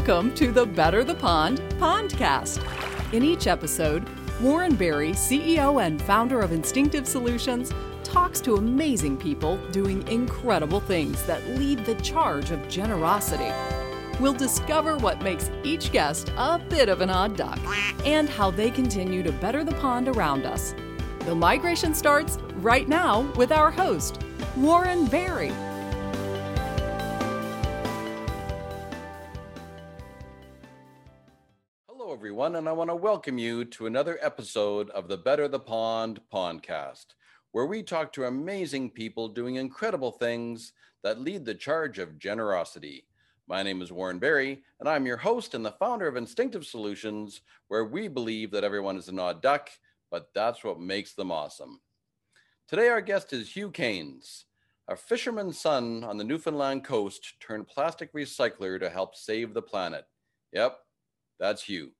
Welcome to the Better the Pond Pondcast. In each episode, Warren Berry, CEO and founder of Instinctive Solutions, talks to amazing people doing incredible things that lead the charge of generosity. We'll discover what makes each guest a bit of an odd duck and how they continue to better the pond around us. The migration starts right now with our host, Warren Berry. Everyone, and I want to welcome you to another episode of the Better the Pond podcast, where we talk to amazing people doing incredible things that lead the charge of generosity. My name is Warren Berry, and I'm your host and the founder of Instinctive Solutions, where we believe that everyone is an odd duck, but that's what makes them awesome. Today, our guest is Hugh Caines, a fisherman's son on the Newfoundland coast turned plastic recycler to help save the planet. Yep, that's Hugh.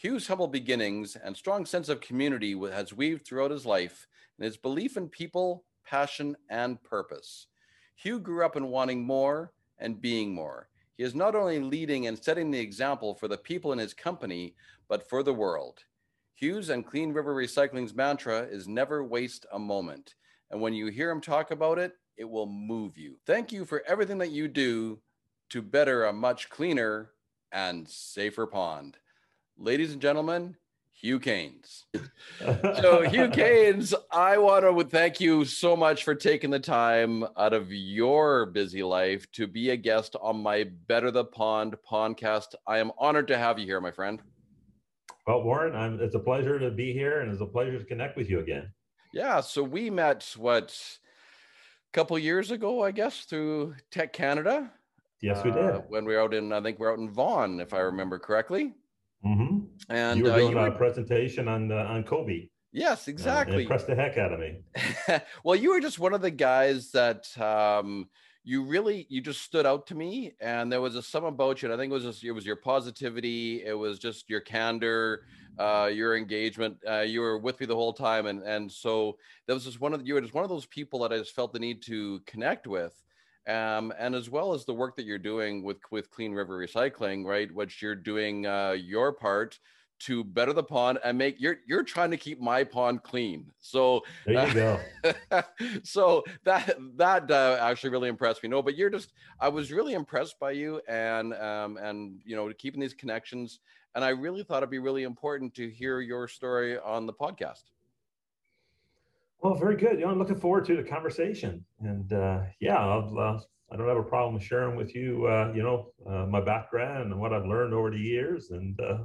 Hugh's humble beginnings and strong sense of community has weaved throughout his life and his belief in people, passion, and purpose. Hugh grew up in wanting more and being more. He is not only leading and setting the example for the people in his company, but for the world. Hughes and Clean River Recycling's mantra is never waste a moment. And when you hear him talk about it, it will move you. Thank you for everything that you do to better a much cleaner and safer pond. Ladies and gentlemen, Hugh Caines. so, Hugh Caines, I want to thank you so much for taking the time out of your busy life to be a guest on my Better the Pond podcast. I am honored to have you here, my friend. Well, Warren, I'm, it's a pleasure to be here and it's a pleasure to connect with you again. Yeah. So we met, what, a couple years ago, I guess, through TEC Canada. Yes, we did. Uh, when we were out in, I think we we're out in Vaughan, if I remember correctly. Mm-hmm. And you were uh, doing uh, you a presentation on the, on Kobe. Yes, exactly. Uh, impressed the heck out of me. well, you were just one of the guys that um, you really you just stood out to me and there was a some about you and i think it was just it was your positivity it was just your candor uh, your engagement uh, you were with me the whole time and and so that was just one of the, you were just one of those people that i just felt the need to connect with um, and as well as the work that you're doing with with clean river recycling right which you're doing uh, your part to better the pond and make you're you're trying to keep my pond clean. So there you go. so that that uh, actually really impressed me. No but you're just i was really impressed by you and um and you know keeping these connections. And i really thought it'd be really important to hear your story on the podcast well very good you know i'm looking forward to the conversation and uh yeah I'll, uh, I don't have a problem sharing with you, uh, you know, uh, my background and what I've learned over the years, and uh,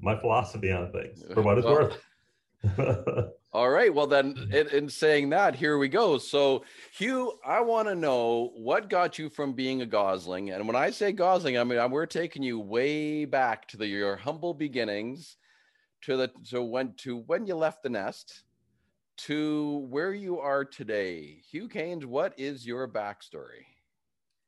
my philosophy on things for what it's well, worth. all right. Well, then, in, in, saying that, here we go. So, Hugh, I want to know what got you from being a Gosling. And when I say Gosling, I mean we're taking you way back to the, your humble beginnings, to the to when to when you left the nest, to where you are today. Hugh Caines, what is your backstory?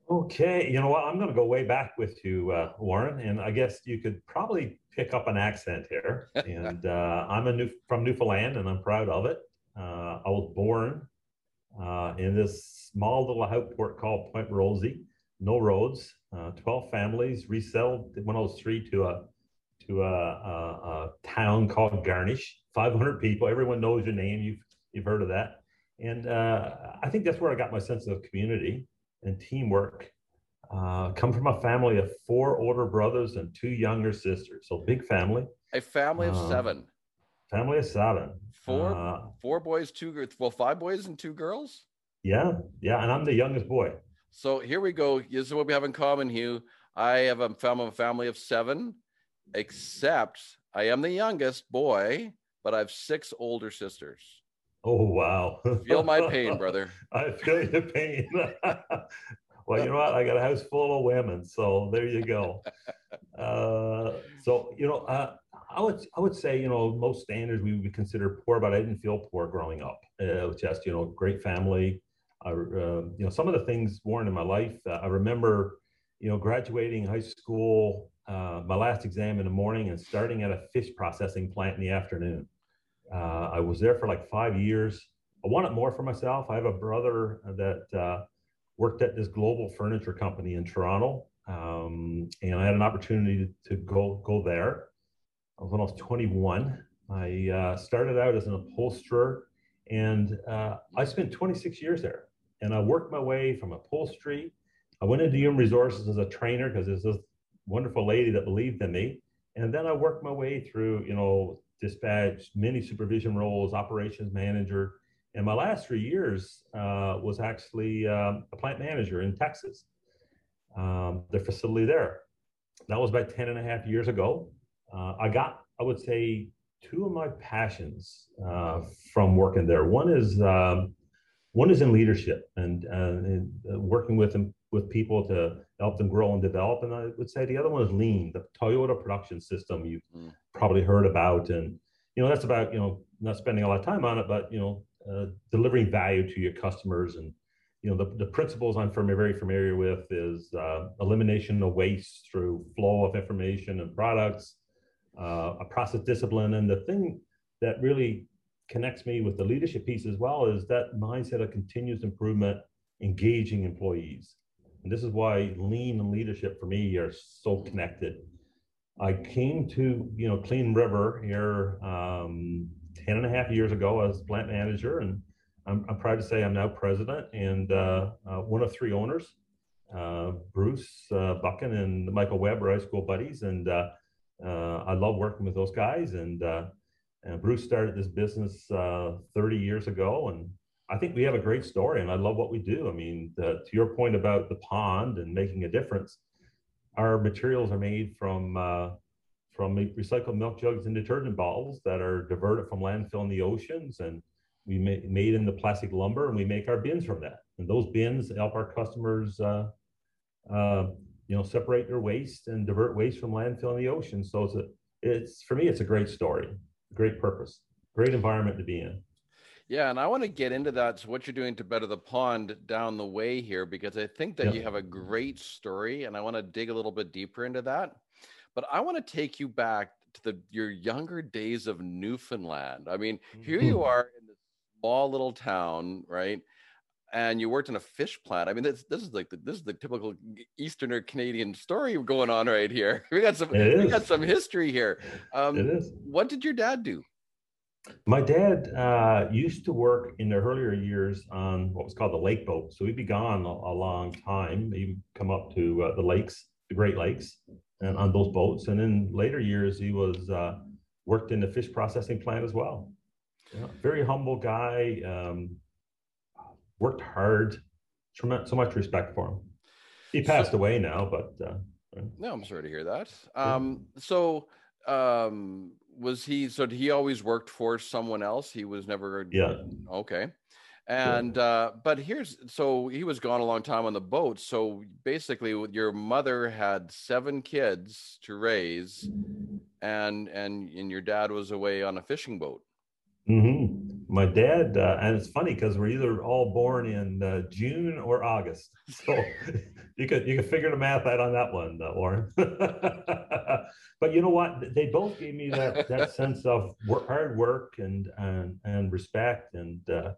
Okay, you know what? I'm going to go way back with you, uh, Warren, and I guess you could probably pick up an accent here. and uh, I'm a new from Newfoundland, and I'm proud of it. Uh, I was born uh, in this small little outport called Point Rosie, no roads, uh, 12 families, resettled when I was three to a to a, a, a town called Garnish, 500 people. Everyone knows your name. You've you've heard of that, and uh, I think that's where I got my sense of community and teamwork. Uh, come from a family of four older brothers and two younger sisters, so big family. A family of uh, seven. Family of seven. Four, uh, four boys, two girls. well, five boys and two girls. Yeah, yeah, and I'm the youngest boy. So here we go. This is what we have in common, Hugh. I have a family, a family of seven, except I am the youngest boy, but I have six older sisters. Oh wow! feel my pain, brother. I feel your pain. well, you know what? I got a house full of women, so there you go. Uh, so you know, uh, I would I would say you know most standards we would consider poor, but I didn't feel poor growing up. Uh, just you know, great family. I, uh, you know, some of the things worn in my life. Uh, I remember, you know, graduating high school, uh, my last exam in the morning, and starting at a fish processing plant in the afternoon. Uh, I was there for like five years. I wanted more for myself. I have a brother that uh, worked at this global furniture company in Toronto. um, and I had an opportunity to, go go there. I was when I was 21. I uh, started out as an upholsterer, and uh, I spent 26 years there. And I worked my way from upholstery. I went into human resources as a trainer because there's this wonderful lady that believed in me. And then I worked my way through, you know, dispatch, many supervision roles, operations manager. And my last three years uh, was actually um, a plant manager in Texas, um, the facility there. That was about 10 and a half years ago. Uh, I got, I would say, two of my passions uh, from working there. One is um, one is in leadership and, and uh, working with them with people to help them grow and develop. And I would say the other one is lean, the Toyota production system you've mm. probably heard about. And, you know, that's about, you know, not spending a lot of time on it, but, you know, uh, delivering value to your customers. And, you know, the, the principles I'm very familiar with is uh, elimination of waste through flow of information and products, uh, a process discipline. And the thing that really connects me with the leadership piece as well is that mindset of continuous improvement, engaging employees. And this is why lean and leadership for me are so connected. I came to, you know, Clean River here um, 10 and a half years ago as plant manager. And I'm, I'm proud to say I'm now president and uh, uh, one of three owners. Uh, Bruce uh, and Michael Webb are high school buddies. And uh, uh, I love working with those guys. And, and Bruce started this business 30 years ago. And I think we have a great story and I love what we do. I mean, the, to your point about the pond and making a difference, our materials are made from uh, from recycled milk jugs and detergent bottles that are diverted from landfill in the oceans and we ma- made in the plastic lumber and we make our bins from that. And those bins help our customers, uh, uh, you know, separate their waste and divert waste from landfill in the ocean. So it's a, it's for me, it's a great story, great purpose, great environment to be in. Yeah, and I want to get into that. So, what you're doing to better the pond down the way here, because I think that you have a great story, and I want to dig a little bit deeper into that. But I want to take you back to the your younger days of Newfoundland. I mean, here you mm-hmm. are in this small little town, right? And you worked in a fish plant. I mean, this this is like the, this is the typical Easterner Canadian story going on right here. We got some we got some history here. Um, it is. What did your dad do? My dad uh, used to work in the earlier years on what was called the lake boat. So he'd be gone a, a long time. He'd come up to uh, the lakes, the Great Lakes, and on those boats. And in later years, he was uh, worked in the fish processing plant as well. Yeah, very humble guy. Um, worked hard. Tremendous, so much respect for him. He passed so, away now, but uh, no, I'm sorry to hear that. Um, yeah. So um was he so he always worked for someone else? He was never yeah. Okay. And uh but here's so he was gone a long time on the boat so basically your mother had seven kids to raise and and and your dad was away on a fishing boat mm-hmm. my dad uh, and it's funny because we're either all born in uh, june or august so you could you could figure the math out on that one, uh, Warren. but you know what? They both gave me that that sense of work, hard work and and and respect. And uh,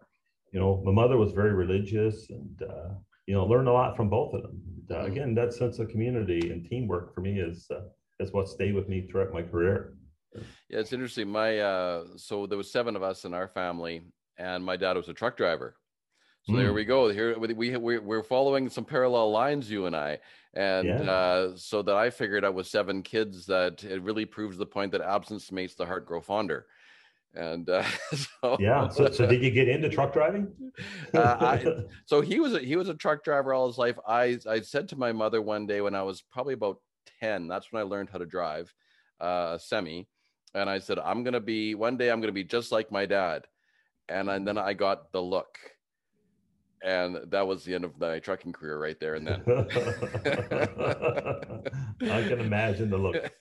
you know, my mother was very religious, and uh, you know, learned a lot from both of them. And, uh, mm-hmm. again, that sense of community and teamwork for me is uh, is what stayed with me throughout my career. Yeah, it's interesting. My uh, so there was seven of us in our family, and my dad was a truck driver. So mm. there we go. Here we we we're following some parallel lines, you and I, and yeah. uh, so that I figured out with seven kids that it really proves the point that absence makes the heart grow fonder. And uh, so, yeah, so, so did you get into truck driving? uh, I, so he was a, he was a truck driver all his life. I I said to my mother one day when I was probably about ten. That's when I learned how to drive uh, semi, and I said I'm gonna be one day I'm gonna be just like my dad, and, and then I got the look and that was the end of my trucking career right there and then. I can imagine the look.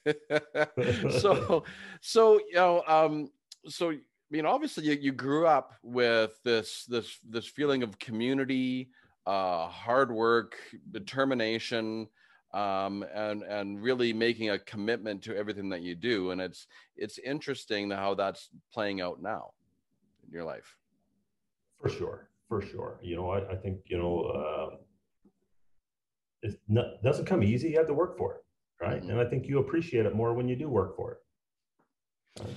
so, so you know, um, so I mean, obviously, you, you grew up with this this this feeling of community, uh, hard work, determination, um, and and really making a commitment to everything that you do. And it's it's interesting how that's playing out now in your life. For sure for sure. You know, I, I think you know uh, it doesn't come easy. You have to work for it, right? Mm-hmm. And I think you appreciate it more when you do work for it. Right?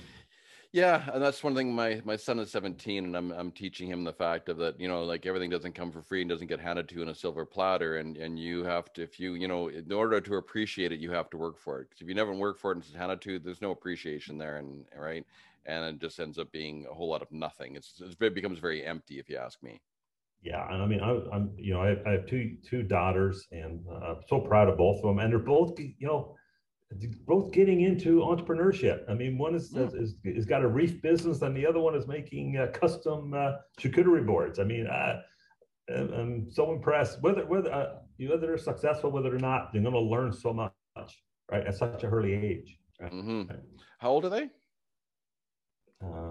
Yeah, and that's one thing. My my son is 17, and I'm I'm teaching him the fact of that. You know, like everything doesn't come for free and doesn't get handed to you in a silver platter, and and you have to, if you you know, in order to appreciate it, you have to work for it. Because if you never work for it and it's handed to there's no appreciation there, and right, and it just ends up being a whole lot of nothing. It's, it becomes very empty, if you ask me. Yeah, and I mean, I, am you know, I, I, have two two daughters, and uh, I'm so proud of both of them, and they're both you know both getting into entrepreneurship. I mean, one is, mm. is, is got a reef business, and the other one is making uh, custom uh, charcuterie boards. I mean, I, I'm so impressed. Whether whether uh, whether they're successful, whether or not, they're going to learn so much, right, at such an early age. Right? Mm-hmm. How old are they? Uh,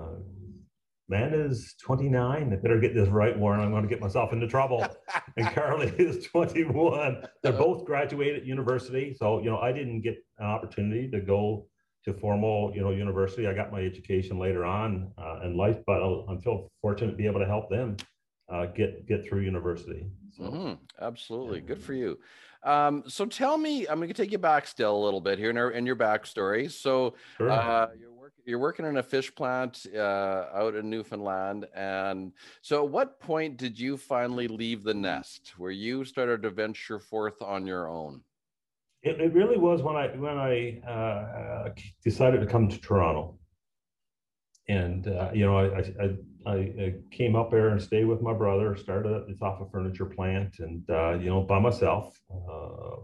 man is 29. I better get this right, Warren. I'm going to get myself into trouble. and Carly is 21. They're both graduated university. So, you know, I didn't get an opportunity to go to formal, you know, university. I got my education later on uh, in life, but I'm feel fortunate to be able to help them uh, get get through university. So, mm-hmm. Absolutely, yeah. good for you. Um, so tell me, I'm going to take you back still a little bit here in, our, in your backstory. So sure. uh, you're working in a fish plant uh, out in Newfoundland, and so at what point did you finally leave the nest, where you started to venture forth on your own? It, it really was when I when I uh, decided to come to Toronto, and uh, you know I, I, I came up there and stayed with my brother. Started at the Sofa Furniture plant, and uh, you know by myself. Uh,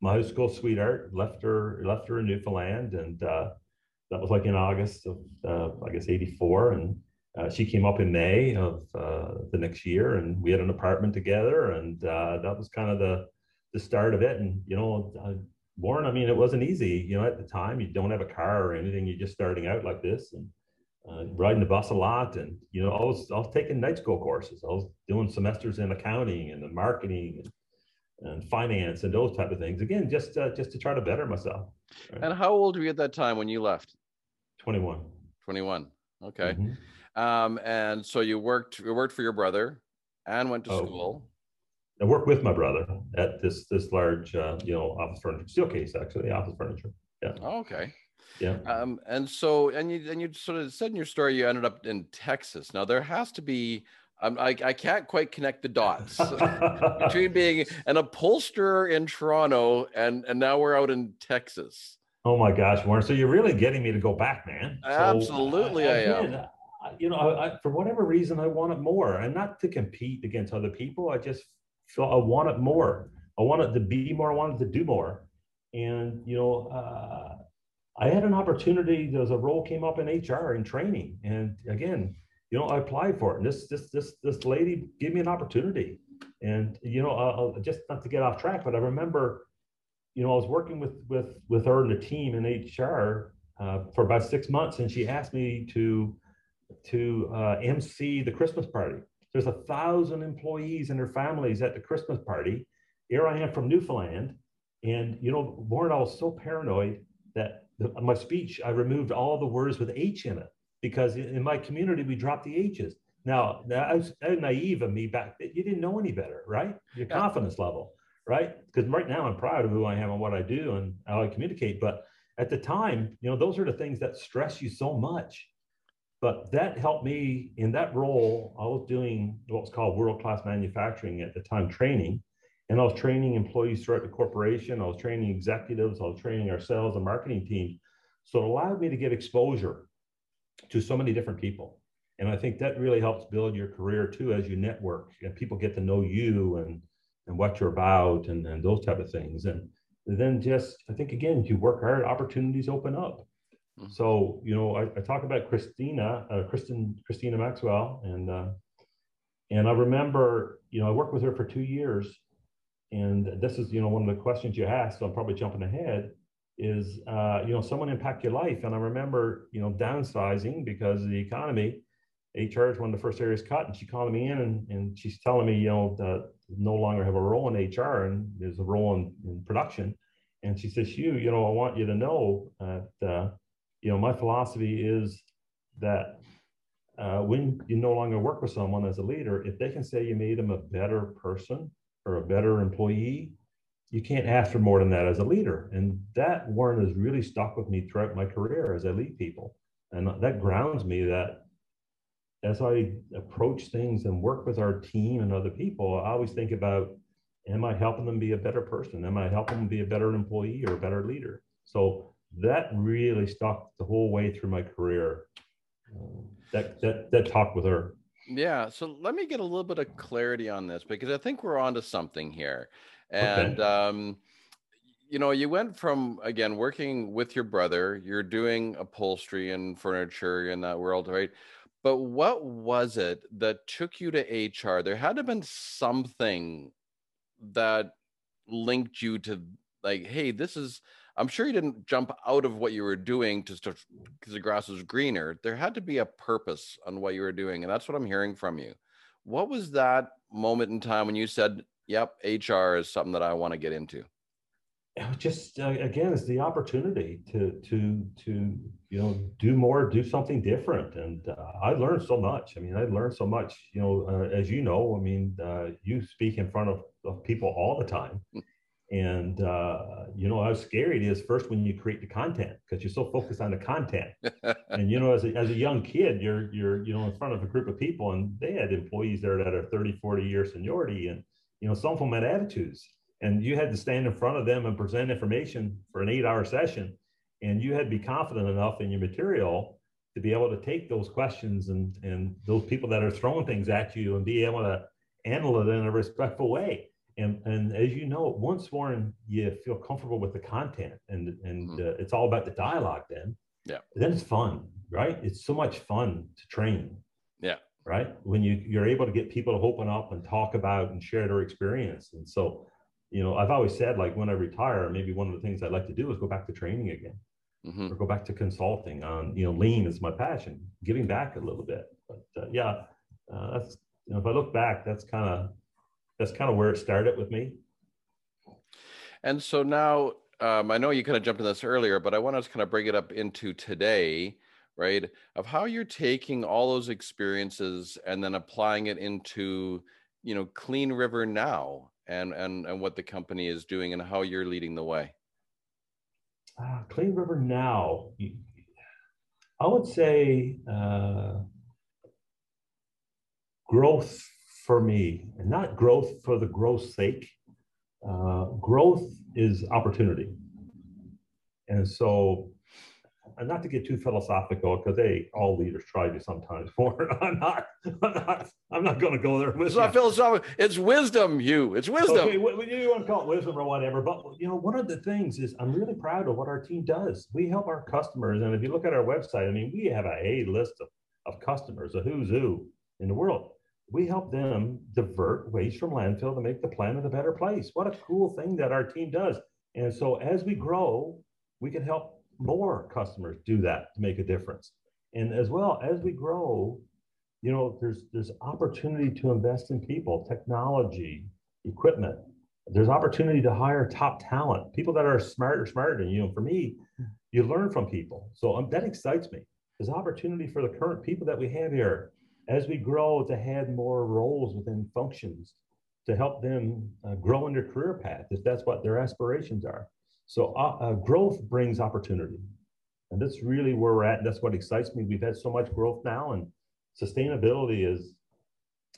my high school sweetheart left her left her in Newfoundland, and uh, that was like in August of, uh, I guess, 84. And uh, she came up in May of uh, the next year and we had an apartment together. And uh, that was kind of the, the start of it. And, you know, uh, Warren, I mean, it wasn't easy. You know, at the time, you don't have a car or anything. You're just starting out like this and uh, riding the bus a lot. And, you know, I was, I was taking night school courses. I was doing semesters in accounting and the marketing and and finance and those type of things again just just to try to better myself right? and how old were you at that time when you left 21. 21. Okay. Mm-hmm. Um, and so you worked you worked for your brother and went to oh. school. I worked with my brother at this this large uh, you know office furniture Steelcase actually office furniture. Yeah. Oh, okay. Yeah. Um, and so and you and you sort of said in your story you ended up in Texas. Now there has to be um, I, I can't quite connect the dots between being an upholsterer in Toronto and and now we're out in Texas. Oh my gosh, Warren! So you're really getting me to go back, man. So, Absolutely, I, I, I am. you know, I, for whatever reason, I want it more, and not to compete against other people. I just feel I want it more. I wanted to be more. I wanted to do more, and you know, uh, I had an opportunity. There's a role came up in HR and training, and again, you know, I applied for it, and this this this this lady gave me an opportunity, and you know, uh, just not to get off track, but I remember you know, I was working with with with her and the team in HR uh, for about six months, and she asked me to to uh, MC the Christmas party. There's a thousand employees and their families at the Christmas party. Here I am from Newfoundland, and you know, Warren, I was so paranoid that the, my speech I removed all the words with H in it because in my community we dropped the H's. Now, now I was naive of me back. You didn't know any better, right? Your yeah. confidence level right? Because right now I'm proud of who I am and what I do and how I communicate. But at the time, you know, those are the things that stress you so much. But that helped me in that role. I was doing what was called world class manufacturing at the time training. And I was training employees throughout the corporation. I was training executives. I was training our sales and marketing teams. So it allowed me to get exposure to so many different people. And I think that really helps build your career too as you network and people get to know you and and what you're about and, and those type of things. And then just, I think again, you work hard, opportunities open up. Mm-hmm. So, you know, I, I, talk about Christina, uh, Kristen, Christina Maxwell, and uh, and I remember, you know, I worked with her for two years, and this is, you know, one of the questions you asked. So I'm probably jumping ahead. Is uh, you know, someone impact your life? And I remember, you know, downsizing because of the economy. HR is one of the first areas cut, and she called me in and, and she's telling me, you know, that no longer have a role in HR and there's a role in, in production. And she says, "You, you know, I want you to know that, uh, you know, my philosophy is that uh, when you no longer work with someone as a leader, if they can say you made them a better person or a better employee, you can't ask for more than that as a leader. And that, Warren, has really stuck with me throughout my career as I lead people. And that grounds me that as I approach things and work with our team and other people, I always think about am I helping them be a better person? Am I helping them be a better employee or a better leader? So that really stuck the whole way through my career. Um, that, that, that talk with her. Yeah. So let me get a little bit of clarity on this because I think we're onto something here. And, okay. um, you know, you went from again working with your brother, you're doing upholstery and furniture in that world, right? But what was it that took you to HR? There had to have been something that linked you to like, hey, this is I'm sure you didn't jump out of what you were doing to start because the grass was greener. There had to be a purpose on what you were doing. And that's what I'm hearing from you. What was that moment in time when you said, yep, HR is something that I want to get into? It was just uh, again, it's the opportunity to to to you know do more, do something different, and uh, I learned so much. I mean, I learned so much. You know, uh, as you know, I mean, uh, you speak in front of, of people all the time, And uh, you know, how scary it is first when you create the content because you're so focused on the content. and you know, as a, as a young kid, you're you're you know in front of a group of people, and they had employees there that are 30, 40 year seniority, and you know, some of them had attitudes, and you had to stand in front of them and present information for an eight hour session, and you had to be confident enough in your material to be able to take those questions and and those people that are throwing things at you and be able to handle it in a respectful way. And and as you know once warren you feel comfortable with the content and and mm-hmm. uh, it's all about the dialogue then. Yeah. Then it's fun right? It's so much fun to train. Yeah. Right? When you you're able to get people to open up and talk about and share their experience. And so you know i've always said like when i retire maybe one of the things i'd like to do is go back to training again mm-hmm. or go back to consulting on you know lean is my passion giving back a little bit but uh, yeah uh, that's you know if i look back that's kind of that's kind of where it started with me. And so now, um, I know you kind of jumped in this earlier, but I want to kind of bring it up into today, right? Of how you're taking all those experiences and then applying it into, you know, Clean River now, and and and what the company is doing and how you're leading the way. Uh, Clean River now, I would say uh, growth for me, and not growth for the growth's sake. Uh, growth is opportunity. And so, and not to get too philosophical, because they all leaders try to sometimes. For I'm not, I'm not, I'm not going to go there. With it's not philosophical. It's wisdom, you. It's wisdom. Okay, you want to call it wisdom or whatever, but you know, one of the things is I'm really proud of what our team does. We help our customers, and if you look at our website, I mean, we have a A list of, of customers, a who's who in the world we help them divert waste from landfill to make the planet a better place. What a cool thing that our team does. And so as we grow, we can help more customers do that to make a difference. And as well as we grow, you know, there's there's opportunity to invest in people, technology, equipment. There's opportunity to hire top talent, people that are smarter, smarter than you. And for me, you learn from people. So um, that excites me. There's opportunity for the current people that we have here as we grow to have more roles within functions to help them uh, grow in their career path if that's what their aspirations are so uh, uh, growth brings opportunity and that's really where we're at and that's what excites me we've had so much growth now and sustainability is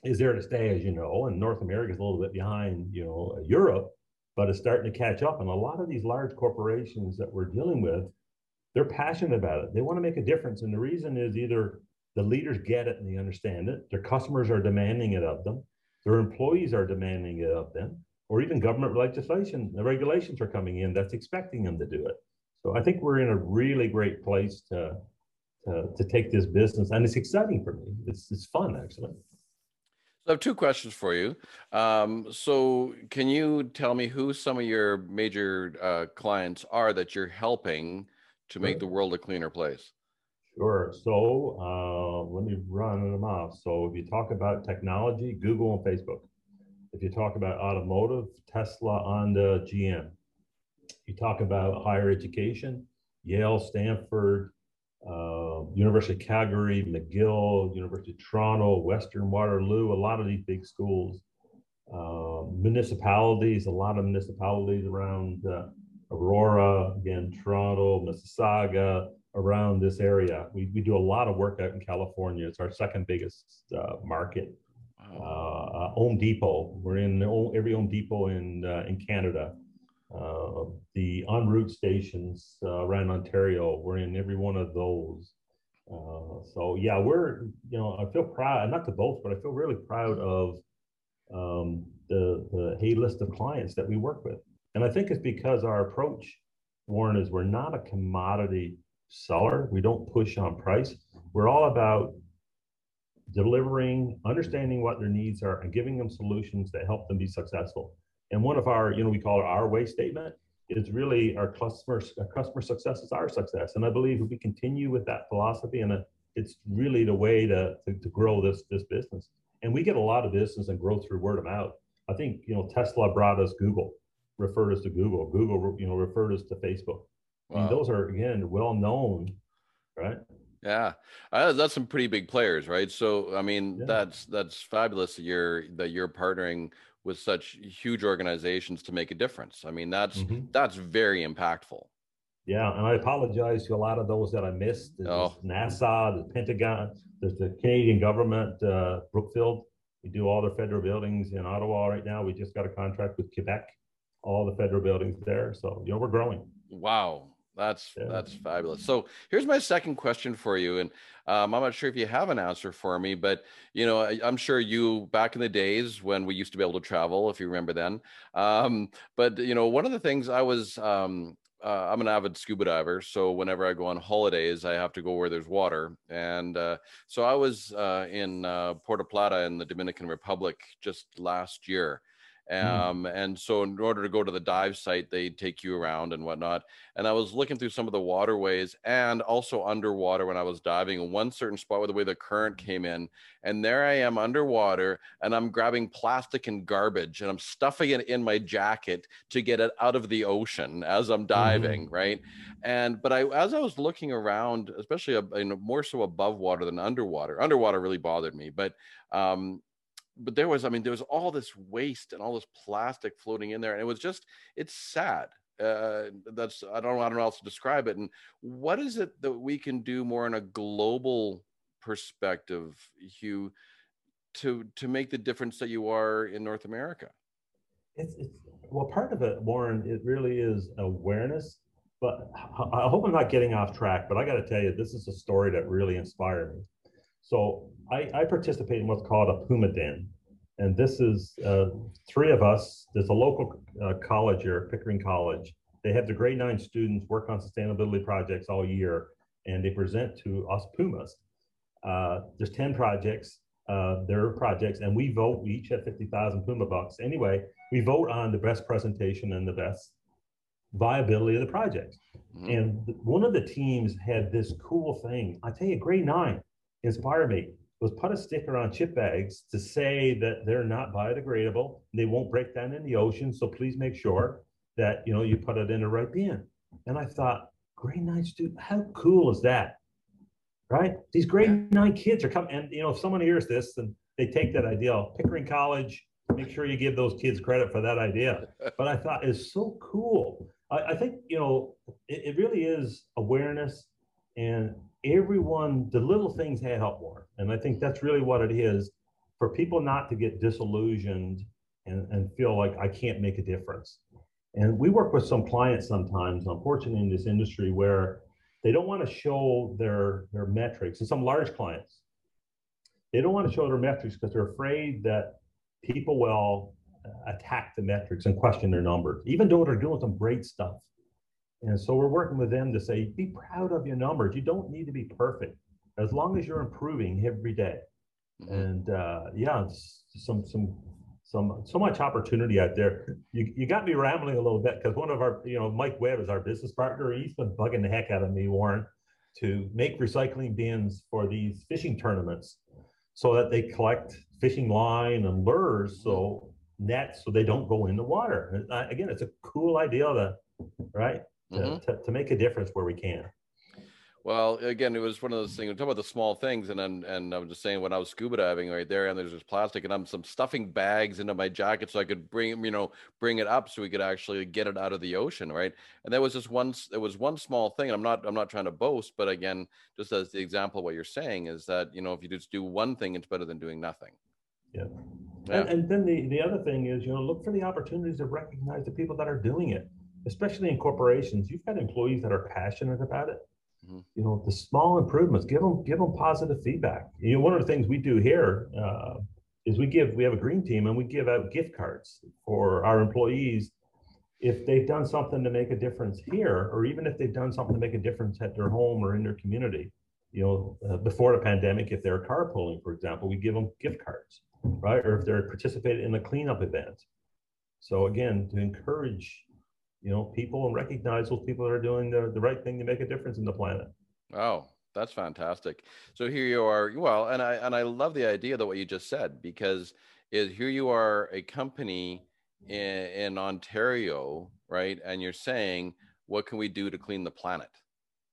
is there to stay as you know and north america is a little bit behind you know europe but it's starting to catch up and a lot of these large corporations that we're dealing with they're passionate about it they want to make a difference and the reason is either the leaders get it and they understand it. Their customers are demanding it of them. Their employees are demanding it of them, or even government legislation, the regulations are coming in that's expecting them to do it. So I think we're in a really great place to to, to take this business, and it's exciting for me. It's it's fun actually. So I have two questions for you. Um, so can you tell me who some of your major uh, clients are that you're helping to make the world a cleaner place? Sure. So uh, let me run them off. So if you talk about technology, Google and Facebook. If you talk about automotive, Tesla, Honda, GM. You talk about higher education, Yale, Stanford, uh, University of Calgary, McGill, University of Toronto, Western Waterloo, a lot of these big schools. uh, municipalities, a lot of municipalities around uh, Aurora, again, Toronto, Mississauga, around this area. We, we do a lot of work out in California. It's our second biggest uh, market. Wow. Uh, Home Depot, we're in every Home Depot in, uh, in Canada. Uh, the ONroute stations around Ontario, we're in every one of those. Uh so yeah, we're, you know, I feel proud, not to boast, but I feel really proud of um, the, the hey list of clients that we work with. And I think it's because our approach, Warren, is we're not a commodity seller. We don't push on price. We're all about delivering, understanding what their needs are, and giving them solutions that help them be successful. And one of our, you know, we call it our way statement is really our customer, our customer success is our success. And I believe if we continue with that philosophy, and uh, it's really the way to, to, to grow this this business. And we get a lot of business and growth through word of mouth. I think you know Tesla brought us Google, referred us to Google. Google you know referred us to Facebook. Wow. I mean, those are again well known, right? Yeah, uh, that's some pretty big players, right? So I mean, yeah. that's that's fabulous that you're that you're partnering with such huge organizations to make a difference. I mean, that's mm-hmm. that's very impactful. Yeah, and I apologize to a lot of those that I missed. There's oh. NASA, the Pentagon, there's the Canadian government, uh, Brookfield. We do all the federal buildings in Ottawa right now. We just got a contract with Quebec, all the federal buildings there. So you know we're growing. Wow, that's yeah. that's fabulous. So here's my second question for you, and um, I'm not sure if you have an answer for me, but you know, I, am sure you back in the days when we used to be able to travel, if you remember then. Um, but you know, one of the things I was um, uh, I'm an avid scuba diver, so whenever I go on holidays, I have to go where there's water. And uh, so I was uh, in uh, Puerto Plata in the Dominican Republic just last year. Um, mm. And so, in order to go to the dive site, they take you around and whatnot. And I was looking through some of the waterways and also underwater when I was diving in one certain spot where the way the current came in. And there I am underwater and I'm grabbing plastic and garbage and I'm stuffing it in my jacket to get it out of the ocean as I'm diving, mm-hmm. right? And but I, as I was looking around, especially you know, more so above water than underwater, underwater really bothered me. But um, but there was, I mean, there was all this waste and all this plastic floating in there, and it was just, it's sad. Uh, that's I don't know, I don't know how else to describe it. And what is it that we can do more in a global perspective, Hugh, to to make the difference that you are in North America? It's, it's well, part of it, Warren. It really is awareness. But I hope I'm not getting off track. But I got to tell you, this is a story that really inspired me. So I, I participate in what's called a Puma Den. And this is uh, three of us. There's a local uh, college here, Pickering College. They have the grade nine students work on sustainability projects all year, and they present to us Pumas. Uh, there's 10 projects, uh, their projects, and we vote. We each have 50,000 Puma bucks. Anyway, we vote on the best presentation and the best viability of the project. Mm-hmm. And one of the teams had this cool thing. I tell you, grade nine inspired me was put a sticker on chip bags to say that they're not biodegradable. They won't break down in the ocean. So please make sure that you know you put it in the right bin. And I thought, grade nine student, how cool is that? Right? These grade nine kids are coming, and you know, if someone hears this and they take that idea, Pickering College, make sure you give those kids credit for that idea. But I thought it's so cool. I, I think you know it, it really is awareness and everyone, the little things help more. And I think that's really what it is for people not to get disillusioned and, and feel like I can't make a difference. And we work with some clients sometimes, unfortunately, in this industry where they don't want to show their, their metrics, and some large clients, they don't want to show their metrics because they're afraid that people will uh, attack the metrics and question their numbers, even though they're doing some great stuff. And so we're working with them to say, be proud of your numbers. You don't need to be perfect as long as you're improving every day. Mm-hmm. And uh, yeah, some some some so much opportunity out there. You, you got me rambling a little bit because one of our, you know, Mike Webb is our business partner. He's been bugging the heck out of me, Warren, to make recycling bins for these fishing tournaments so that they collect fishing line and lures, so nets, so they don't go in the water. Uh, again, it's a cool idea to, right? Mm-hmm. to, to, make a difference where we can. Well, again, it was one of those things. We talk about the small things, and then and I was just saying when I was scuba diving right there, and there's this plastic, and I'm some stuffing bags into my jacket so I could bring you know bring it up so we could actually get it out of the ocean, right? And there was just one there was one small thing. I'm not I'm not trying to boast, but again, just as the example, of what you're saying is that you know if you just do one thing, it's better than doing nothing. Yeah. yeah. And, and then the the other thing is you know look for the opportunities to recognize the people that are doing it, especially in corporations. You've got employees that are passionate about it Mm-hmm. You know, the small improvements, give them give them positive feedback. You know, one of the things we do here uh, is we give we have a green team and we give out gift cards for our employees if they've done something to make a difference here, or even if they've done something to make a difference at their home or in their community. You know, uh, before the pandemic, if they're carpooling, for example, we give them gift cards, right? Or if they're participating in a cleanup event. So again, to encourage you know people and recognize those people that are doing the, the right thing to make a difference in the planet. Oh that's fantastic. So here you are well and i and i love the idea that what you just said because is here you are a company in, in ontario right? And you're saying what can we do to clean the planet?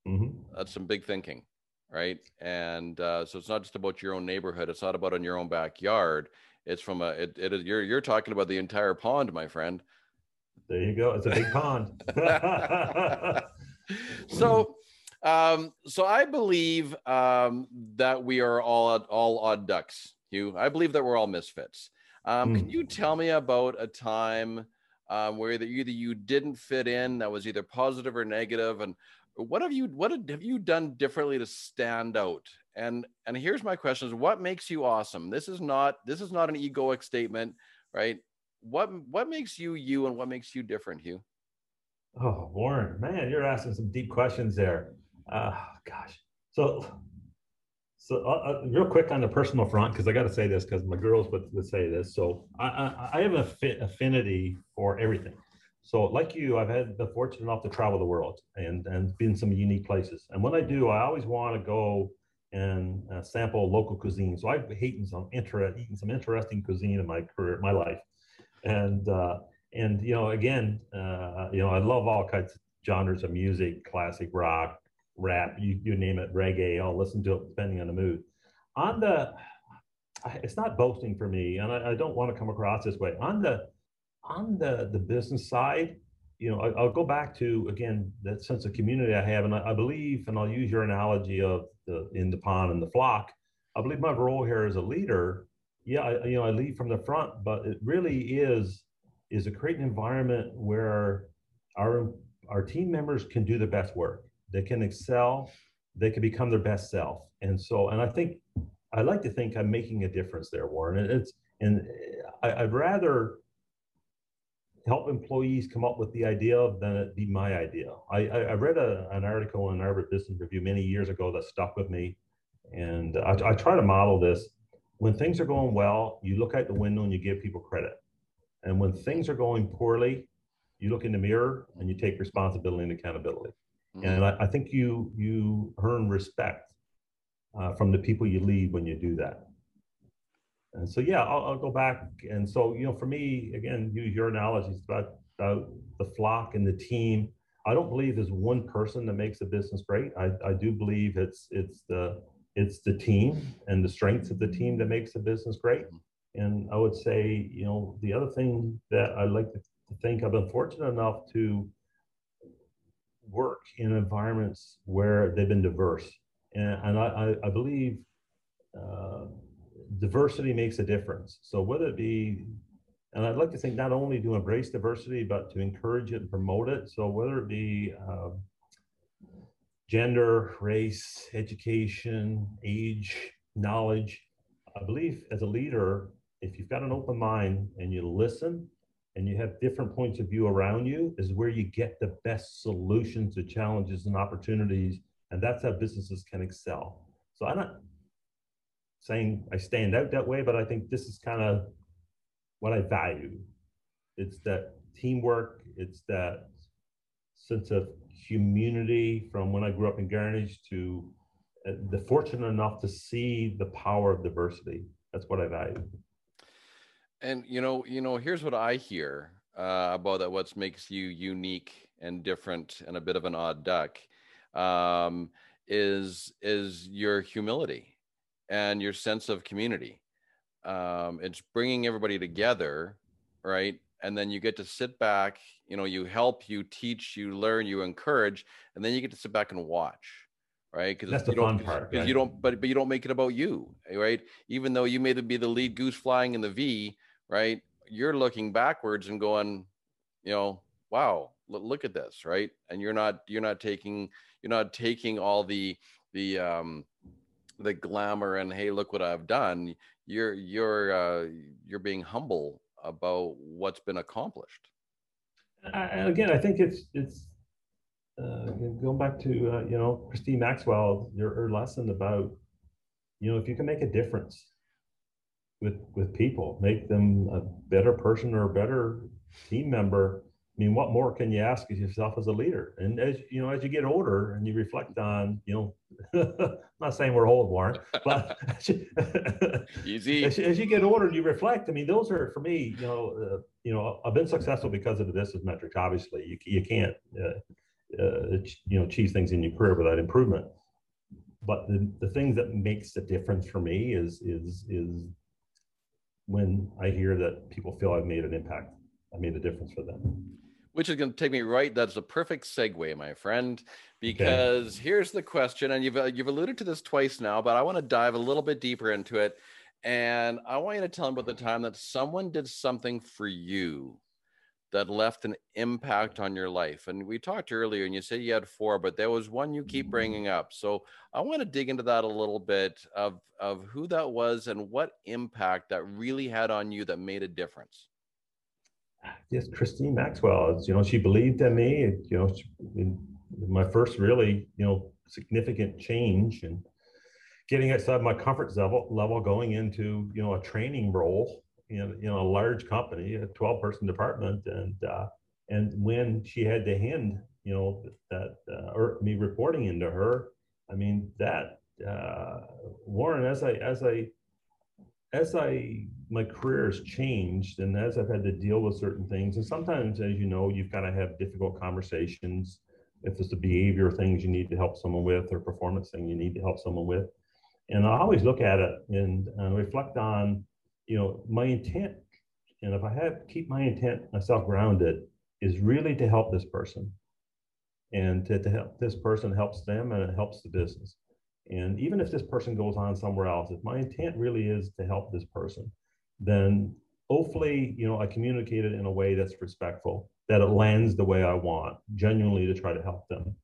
Mm-hmm. that's some big thinking right? And uh, so it's not just about your own neighborhood. It's not about in your own backyard. It's from a it, it is you're you're talking about the entire pond my friend there you go. It's a big pond. so, um, so I believe um, that we are all all odd ducks. Hugh, I believe that we're all misfits. Um, mm. Can you tell me about a time um, where either, either you didn't fit in, that was either positive or negative, and what have you what have you done differently to stand out? And and here's my question: Is what makes you awesome? This is not this is not an egoic statement, right? What what makes you you and what makes you different hugh? Oh warren man you're asking some deep questions there. Uh gosh. So so uh, uh, real quick on the personal front because i got to say this because my girls would, would say this. So i i, I have a affinity for everything. So like you i've had the fortune enough to travel the world and and been some unique places. And when i do i always want to go and uh, sample local cuisine. So i've eaten some inter- eaten some interesting cuisine in my career my life and uh, and you know again uh, you know I love all kinds of genres of music, classic rock, rap, you you name it, reggae. I'll listen to it depending on the mood. On the it's not boasting for me, and I, I don't want to come across this way. On the on the the business side, you know, I, will go back to again that sense of community I have, and I, I, believe, and I'll use your analogy of the in the pond and the flock. I believe my role here as a leader yeah, I, you know, I lead from the front, but it really is is to create an environment where our our team members can do the best work. They can excel. They can become their best self. And so, and I think I like to think I'm making a difference there, Warren. And it's and I, would rather help employees come up with the idea than it be my idea. I, I, I read a, an article in Harvard Business Review many years ago that stuck with me, and I, I try to model this when things are going well, you look out the window and you give people credit. And when things are going poorly, you look in the mirror and you take responsibility and accountability. Mm-hmm. And I, I, think you you earn respect uh, from the people you lead when you do that. And so yeah, I'll, I'll, go back. And so you know, for me, again, use your analogies about, about the flock and the team. I don't believe there's one person that makes a business great. I, I do believe it's it's the it's the team and the strengths of the team that makes the business great. And I would say, you know, the other thing that I like to think I've been fortunate enough to work in environments where they've been diverse. And, and I, I, believe uh, diversity makes a difference. So whether it be, and I'd like to think not only to embrace diversity, but to encourage it and promote it. So whether it be uh, gender, race, education, age, knowledge. I believe as a leader, if you've got an open mind and you listen and you have different points of view around you, is where you get the best solutions to challenges and opportunities. And that's how businesses can excel. So I'm not saying I stand out that way, but I think this is kind of what I value. It's that teamwork, it's that sense of community from when I grew up in Garnish to uh, the fortunate enough to see the power of diversity. That's what I value. And you know, you know, here's what I hear uh, about that. What makes you unique and different and a bit of an odd duck um, is is your humility and your sense of community. Um, it's bringing everybody together, right? And then you get to sit back. You know, you help, you teach, you learn, you encourage, and then you get to sit back and watch right? Because that's the fun part. Right? you don't, but but you don't make it about you, right? Even though you may be the lead goose flying in the V, right? You're looking backwards and going, you know, wow, look at this, right? And you're not you're not taking you're not taking all the the um the glamour and hey, look what I've done. You're you're uh, you're being humble about what's been accomplished. I, again, I think it's it's uh, going back to uh, you know Christine Maxwell, your her lesson about you know if you can make a difference with with people, make them a better person or a better team member. I mean, what more can you ask of yourself as a leader? And as you know, as you get older and you reflect on, you know, I'm not saying we're old, Warren, but easy. As, as, you get older and you reflect, I mean, those are for me, you know, uh, you know, I've been successful because of the business metrics. Obviously, you you can't uh, uh, you know achieve things in your career without improvement but the, the things that makes the difference for me is is is when i hear that people feel i've made an impact i made a difference for them which is going to take me right that's a perfect segue my friend because okay. here's the question and you've uh, you've alluded to this twice now but i want to dive a little bit deeper into it and i want you to tell me about the time that someone did something for you that left an impact on your life? And we talked earlier and you said you had four, but there was one you keep bringing up. So I want to dig into that a little bit of, of who that was and what impact that really had on you that made a difference. Yes, Christine Maxwell, you know, she believed in me, you know, she, my first really, you know, significant change and getting outside my comfort level, level going into, you know, a training role in, in a large company, a 12 person department. And, uh, and when she had to hand, you know, that, uh, or me reporting into her, I mean, that, uh, Warren, as I, as I, as I, my career has changed and as I've had to deal with certain things, and sometimes, as you know, you've got to have difficult conversations. If it's a behavior things you need to help someone with or performance thing you need to help someone with. And I always look at it and uh, reflect on you know, my intent, and if I have keep my intent myself grounded, is really to help this person. And to, to help this person helps them and it helps the business. And even if this person goes on somewhere else, if my intent really is to help this person, then hopefully, you know, I communicate it in a way that's respectful, that it lands the way I want, genuinely to try to help them.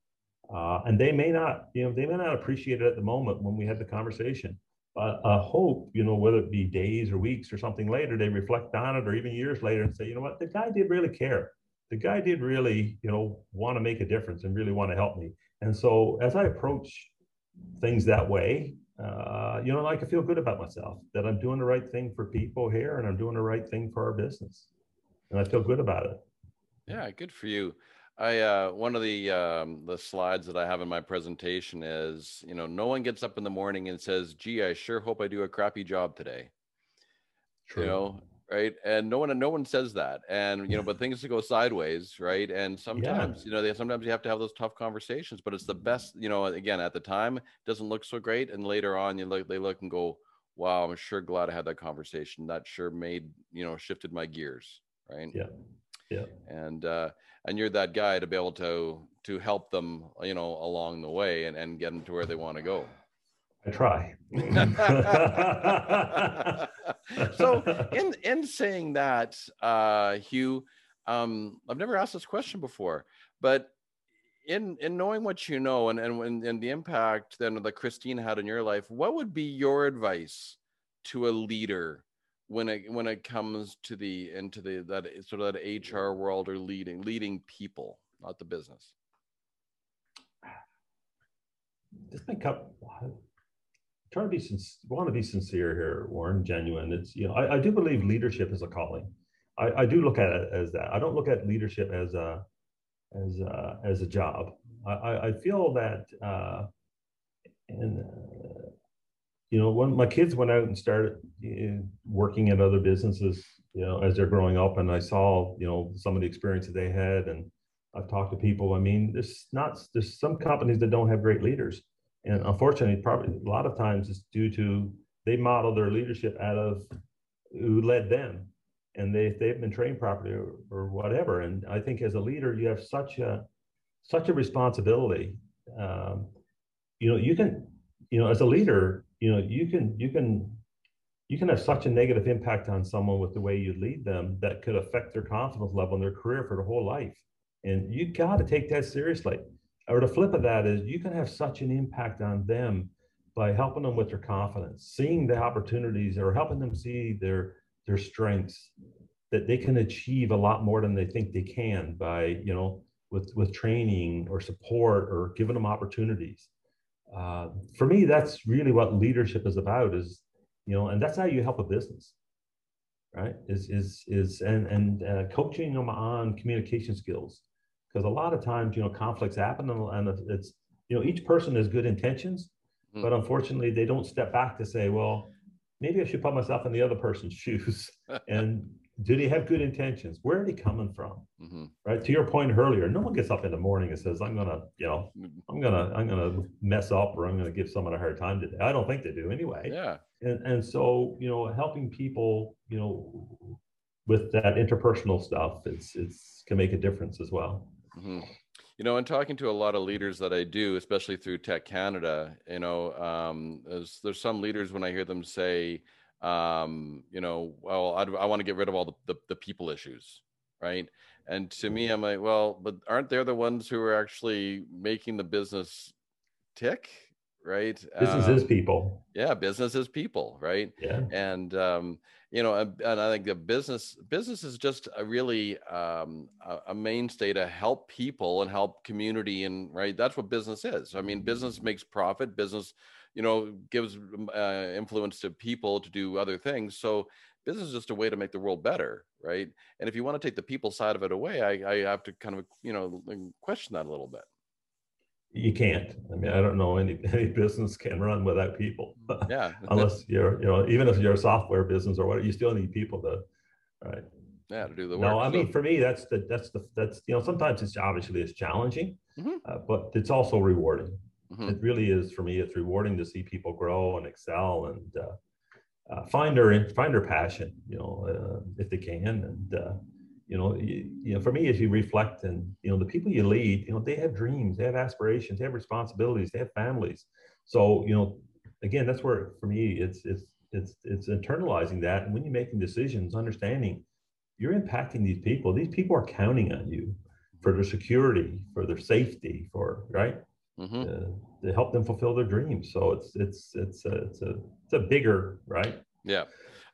Uh, and they may not, you know, they may not appreciate it at the moment when we had the conversation But I hope, you know, whether it be days or weeks or something later, they reflect on it or even years later and say, you know what, the guy did really care. The guy did really, you know, want to make a difference and really want to help me. And so as I approach things that way, uh, you know, I can feel good about myself that I'm doing the right thing for people here and I'm doing the right thing for our business. And I feel good about it. Yeah, good for you. I uh, one of the um, the slides that I have in my presentation is you know no one gets up in the morning and says, "Gee, I sure hope I do a crappy job today." True. You know, right? And no one no one says that, and you know, but things to go sideways, right? And sometimes yeah. you know, they, sometimes you have to have those tough conversations, but it's the best. You know, again, at the time, it doesn't look so great, and later on, you look they look and go, "Wow, I'm sure glad I had that conversation. That sure made you know shifted my gears." Right? Yeah. Yeah. And uh, and you're that guy to be able to to help them you know along the way and, and get them to where they want to go i try so in in saying that uh hugh um i've never asked this question before but in in knowing what you know and and and the impact then that christine had in your life what would be your advice to a leader when it when it comes to the into the that sort of that HR world or leading leading people, not the business? Just think up. Try to be sincere, want to be sincere here, Warren, genuine. It's you know I, I do believe leadership is a calling. I, I do look at it as that. I don't look at leadership as a as a, as a job. I, I feel that uh, and uh, you know, when my kids went out and started uh, working in other businesses, you know, as they're growing up, and I saw, you know, some of the experiences they had, and I've talked to people. I mean, there's not there's some companies that don't have great leaders, And unfortunately, probably a lot of times it's due to they model their leadership out of who led them and they, they've been trained properly or, or whatever. And I think as a leader, you have such a, such a responsibility. Um, you know, you can, you know, as a leader, you know, you can, you can, you can have such a negative impact on someone with the way you lead them that could affect their confidence level in their career for their whole life. And you got to take that seriously. Or the flip of that is you can have such an impact on them by helping them with their confidence, seeing the opportunities or helping them see their their strengths that they can achieve a lot more than they think they can by you know with with training or support or giving them opportunities. Uh, for me that's really what leadership is about is you know and that's how you help a business right? Is is is and and uh, coaching them on communication skills because a lot of times you know conflicts happen and, and it's you know each person has good intentions mm-hmm. but unfortunately they don't step back to say well maybe i should put myself in the other person's shoes and do they have good intentions? Where are they coming from? Mm-hmm. right? To your point earlier no one gets up in the morning and says i'm gonna you know mm-hmm. i'm gonna i'm gonna mess up or i'm gonna give someone a hard time today. I don't think they do anyway. Yeah. And and so you know helping people you know with that interpersonal stuff it's it's can make a difference as well mm-hmm. you know and talking to a lot of leaders that i do especially through TEC Canada you know um, there's there's some leaders when i hear them say um, you know, well, I, I want to get rid of all the, the, the, people issues, right? And to me, I'm like, well, but aren't they the ones who are actually making the business tick, right? Business um, is people. Yeah, business is people, right? Yeah. And um, you know, and, I think the business business is just a really um, a, a mainstay to help people and help community, and right, that's what business is. I mean, business makes profit. Business you know gives um, uh, influence to people to do other things so business is just a way to make the world better right and if you want to take the people side of it away i, I have to kind of you know question that a little bit you can't i mean i don't know any any business can run without people yeah unless you're you know even if you're a software business or what you still need people to right yeah to do the work no i mean for me that's the that's the that's you know sometimes it's obviously it's challenging mm-hmm. uh, but it's also rewarding Mm-hmm. It really is for me. It's rewarding to see people grow and excel and uh, uh, find their find their passion. You know, uh, if they can, and uh, you know, you, you, know, for me, as you reflect and you know, the people you lead, you know, they have dreams, they have aspirations, they have responsibilities, they have families. So you know, again, that's where for me, it's it's it's it's internalizing that, and when you're making decisions, understanding you're impacting these people. These people are counting on you for their security, for their safety, for right mm-hmm. to, to, help them fulfill their dreams. So it's it's it's a it's a it's a bigger right. Yeah.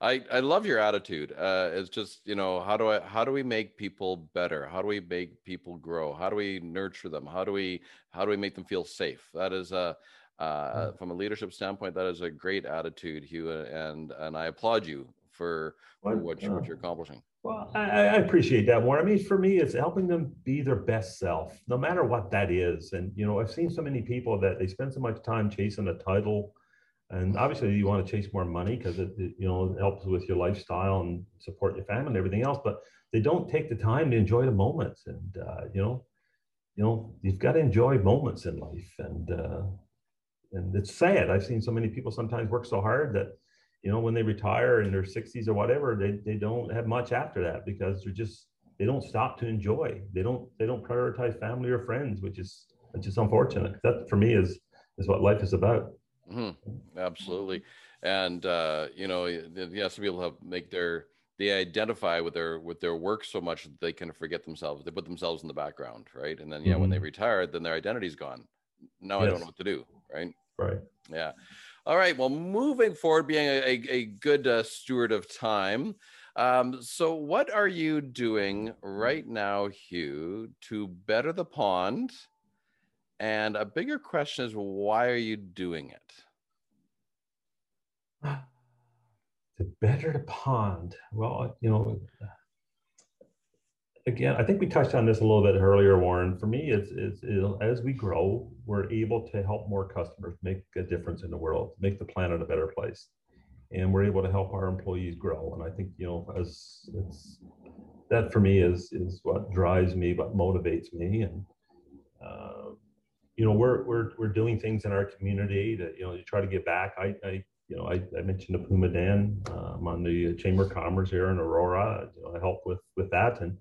I, I love your attitude. Uh, it's just you know how do I how do we make people better? How do we make people grow? How do we nurture them? How do we how do we make them feel safe? That is a uh, mm-hmm. from a leadership standpoint, that is a great attitude, Hugh, and and I applaud you for, for what, you, what you're accomplishing. Well, I, I, appreciate that more. I mean, for me, it's helping them be their best self, no matter what that is. And you know, I've seen so many people that they spend so much time chasing a title, and obviously you want to chase more money because it, it, you know helps with your lifestyle and support your family and everything else. But they don't take the time to enjoy the moments, and uh, you know, you know, you've got to enjoy moments in life, and uh, and it's sad. I've seen so many people sometimes work so hard that you know, when they retire in their 60s or whatever, they, they don't have much after that because they're just they don't stop to enjoy. They don't they don't prioritize family or friends, which is which is unfortunate. That for me is is what life is about. Mm-hmm. Absolutely, and uh, you know, yes, people have make their they identify with their with their work so much that they kind of forget themselves. They put themselves in the background, right? And then yeah, mm-hmm. when they mm-hmm. retire, then their identity's gone. Now yes. I don't know what to do, right? Right. Yeah. All right. Well, moving forward, being a, a, a good uh, steward of time. Um, so, what are you doing right now, Hugh, to better the pond? And a bigger question is, why are you doing it? To better the pond. Well, you know, again, I think we touched on this a little bit earlier, Warren. For me, it's, it's, as we grow, we're able to help more customers make a difference in the world, make the planet a better place, and we're able to help our employees grow. And I think you know, as that for me is is what drives me, what motivates me, and uh, you know, we're we're we're doing things in our community to you know to try to give back. I, I you know I, I mentioned the Puma Den. Um, on the Chamber of Commerce here in Aurora. You know, I help with with that and.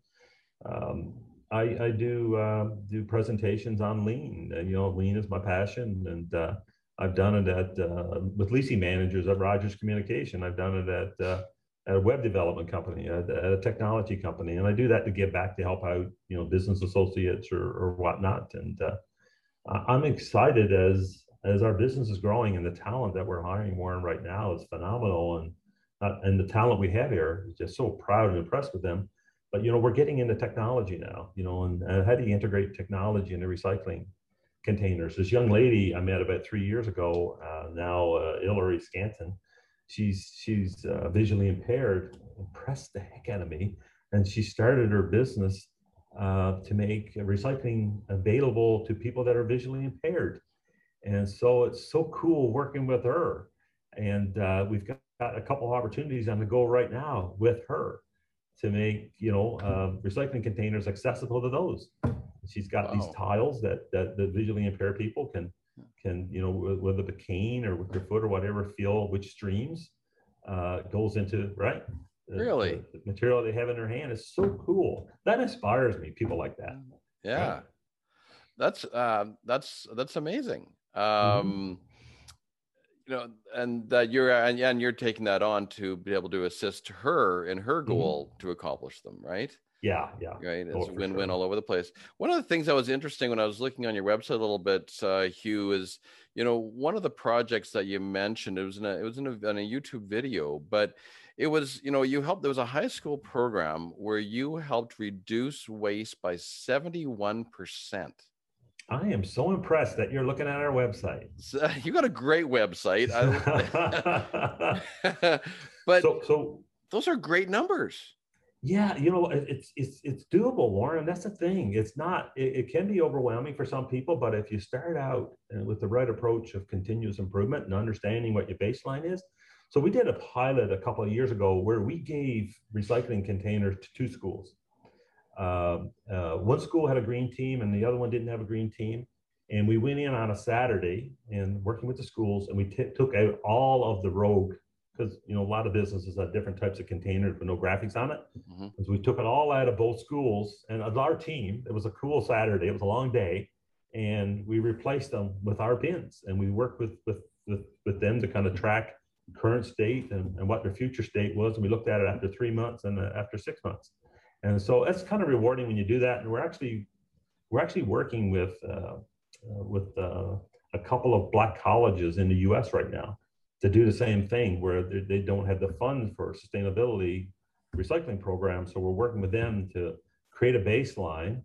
Um, I, I, do uh, do presentations on lean. And, you know, lean is my passion, and uh, I've done it at uh, with leasing managers at Rogers Communication. I've done it at uh, at a web development company, at, at, a technology company, and I do that to give back to help out, you know, business associates or, or whatnot. And uh, I'm excited as as our business is growing and the talent that we're hiring more Warren right now is phenomenal, and uh, and the talent we have here is just so proud and impressed with them. But you know, we're getting into technology now, you know, and, and how do you integrate technology into recycling containers? This young lady I met about three years ago, uh, now uh, Hillary Scanton she's she's uh, visually impaired impressed the heck out of me and she started her business uh, to make recycling available to people that are visually impaired. And so it's so cool working with her. And uh, we've got a couple of opportunities on the go right now with her to make you know uh, recycling containers accessible to those. She's got wow. these tiles that that the visually impaired people can can you know with the cane or with your foot or whatever feel which streams uh, goes into right really the, the, material they have in their hand is so cool that inspires me people like that yeah right? that's uh, that's that's amazing mm-hmm. um mm-hmm. you know and that you're and, and you're taking that on to be able to assist her in her mm-hmm. goal mm-hmm. to accomplish them right yeah, yeah. Right. It's oh, a win-win sure. all over the place. One of the things that was interesting when I was looking on your website a little bit, uh, Hugh, is you know one of the projects that you mentioned. It was in a it was in a, in a YouTube video, but it was you know you helped. There was a high school program where you helped reduce waste by seventy-one percent. I am so impressed that you're looking at our website. So, you got a great website, but so, so those are great numbers yeah you know it's it's it's doable warren that's the thing it's not it, it, can be overwhelming for some people but if you start out uh, with the right approach of continuous improvement and understanding what your baseline is so we did a pilot a couple of years ago where we gave recycling containers to two schools uh, uh, one school had a green team and the other one didn't have a green team and we went in on a saturday and working with the schools and we took out all of the rogue because you know a lot of businesses have different types of containers with no graphics on it. Mm-hmm. So we took it all out of both schools, and our team. It was a cool Saturday. It was a long day, and we replaced them with our bins, and we worked with with with, with them to kind of track current state and, and what their future state was. And we looked at it after three months and uh, after six months, and so that's kind of rewarding when you do that. And we're actually we're actually working with uh, uh, with uh, a couple of black colleges in the U.S. right now to do the same thing where they don't have the funds for sustainability recycling programs. So we're working with them to create a baseline,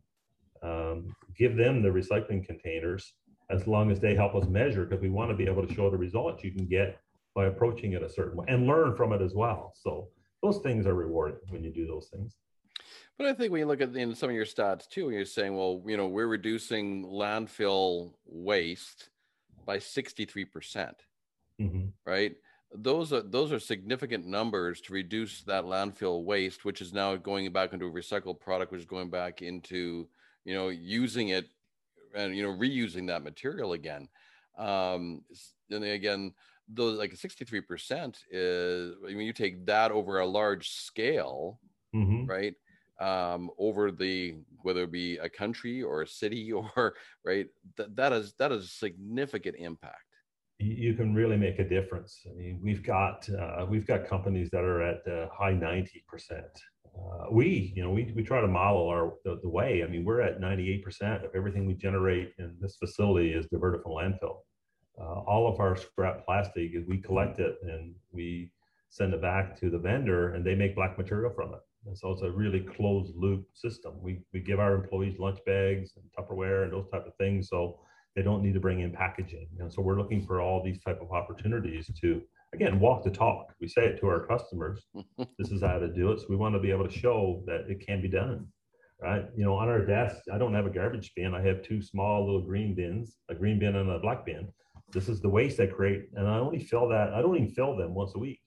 um, give them the recycling containers as long as they help us measure, because we want to be able to show the results you can get by approaching it a certain way and learn from it as well. So those things are rewarding when you do those things. But I think when you look at in some of your stats too, when you're saying, well, you know, we're reducing landfill waste by 63 percent mm-hmm. right? Those are those are significant numbers to reduce that landfill waste, which is now going back into a recycled product, which is going back into you know using it and you know reusing that material again. Um, and again, those like 63% is I mean you take that over a large scale, mm-hmm. right? um, over the whether it be a country or a city or right that that is that is a significant impact you can really make a difference. I mean, we've got uh, we've got companies that are at uh, high ninety percent. Uh, we, you know, we, we try to model our the, the way. I mean, we're at ninety eight percent of everything we generate in this facility is diverted from landfill. Uh, all of our scrap plastic we collect it and we send it back to the vendor, and they make black material from it. And so it's a really closed loop system. We we give our employees lunch bags and Tupperware and those type of things. So they don't need to bring in packaging. And so we're looking for all these type of opportunities to again walk the talk. We say it to our customers. this is how to do it. So we want to be able to show that it can be done. Right. You know, on our desk, I don't have a garbage bin. I have two small little green bins, a green bin and a black bin. This is the waste I create. And I only fill that, I don't even fill them once a week.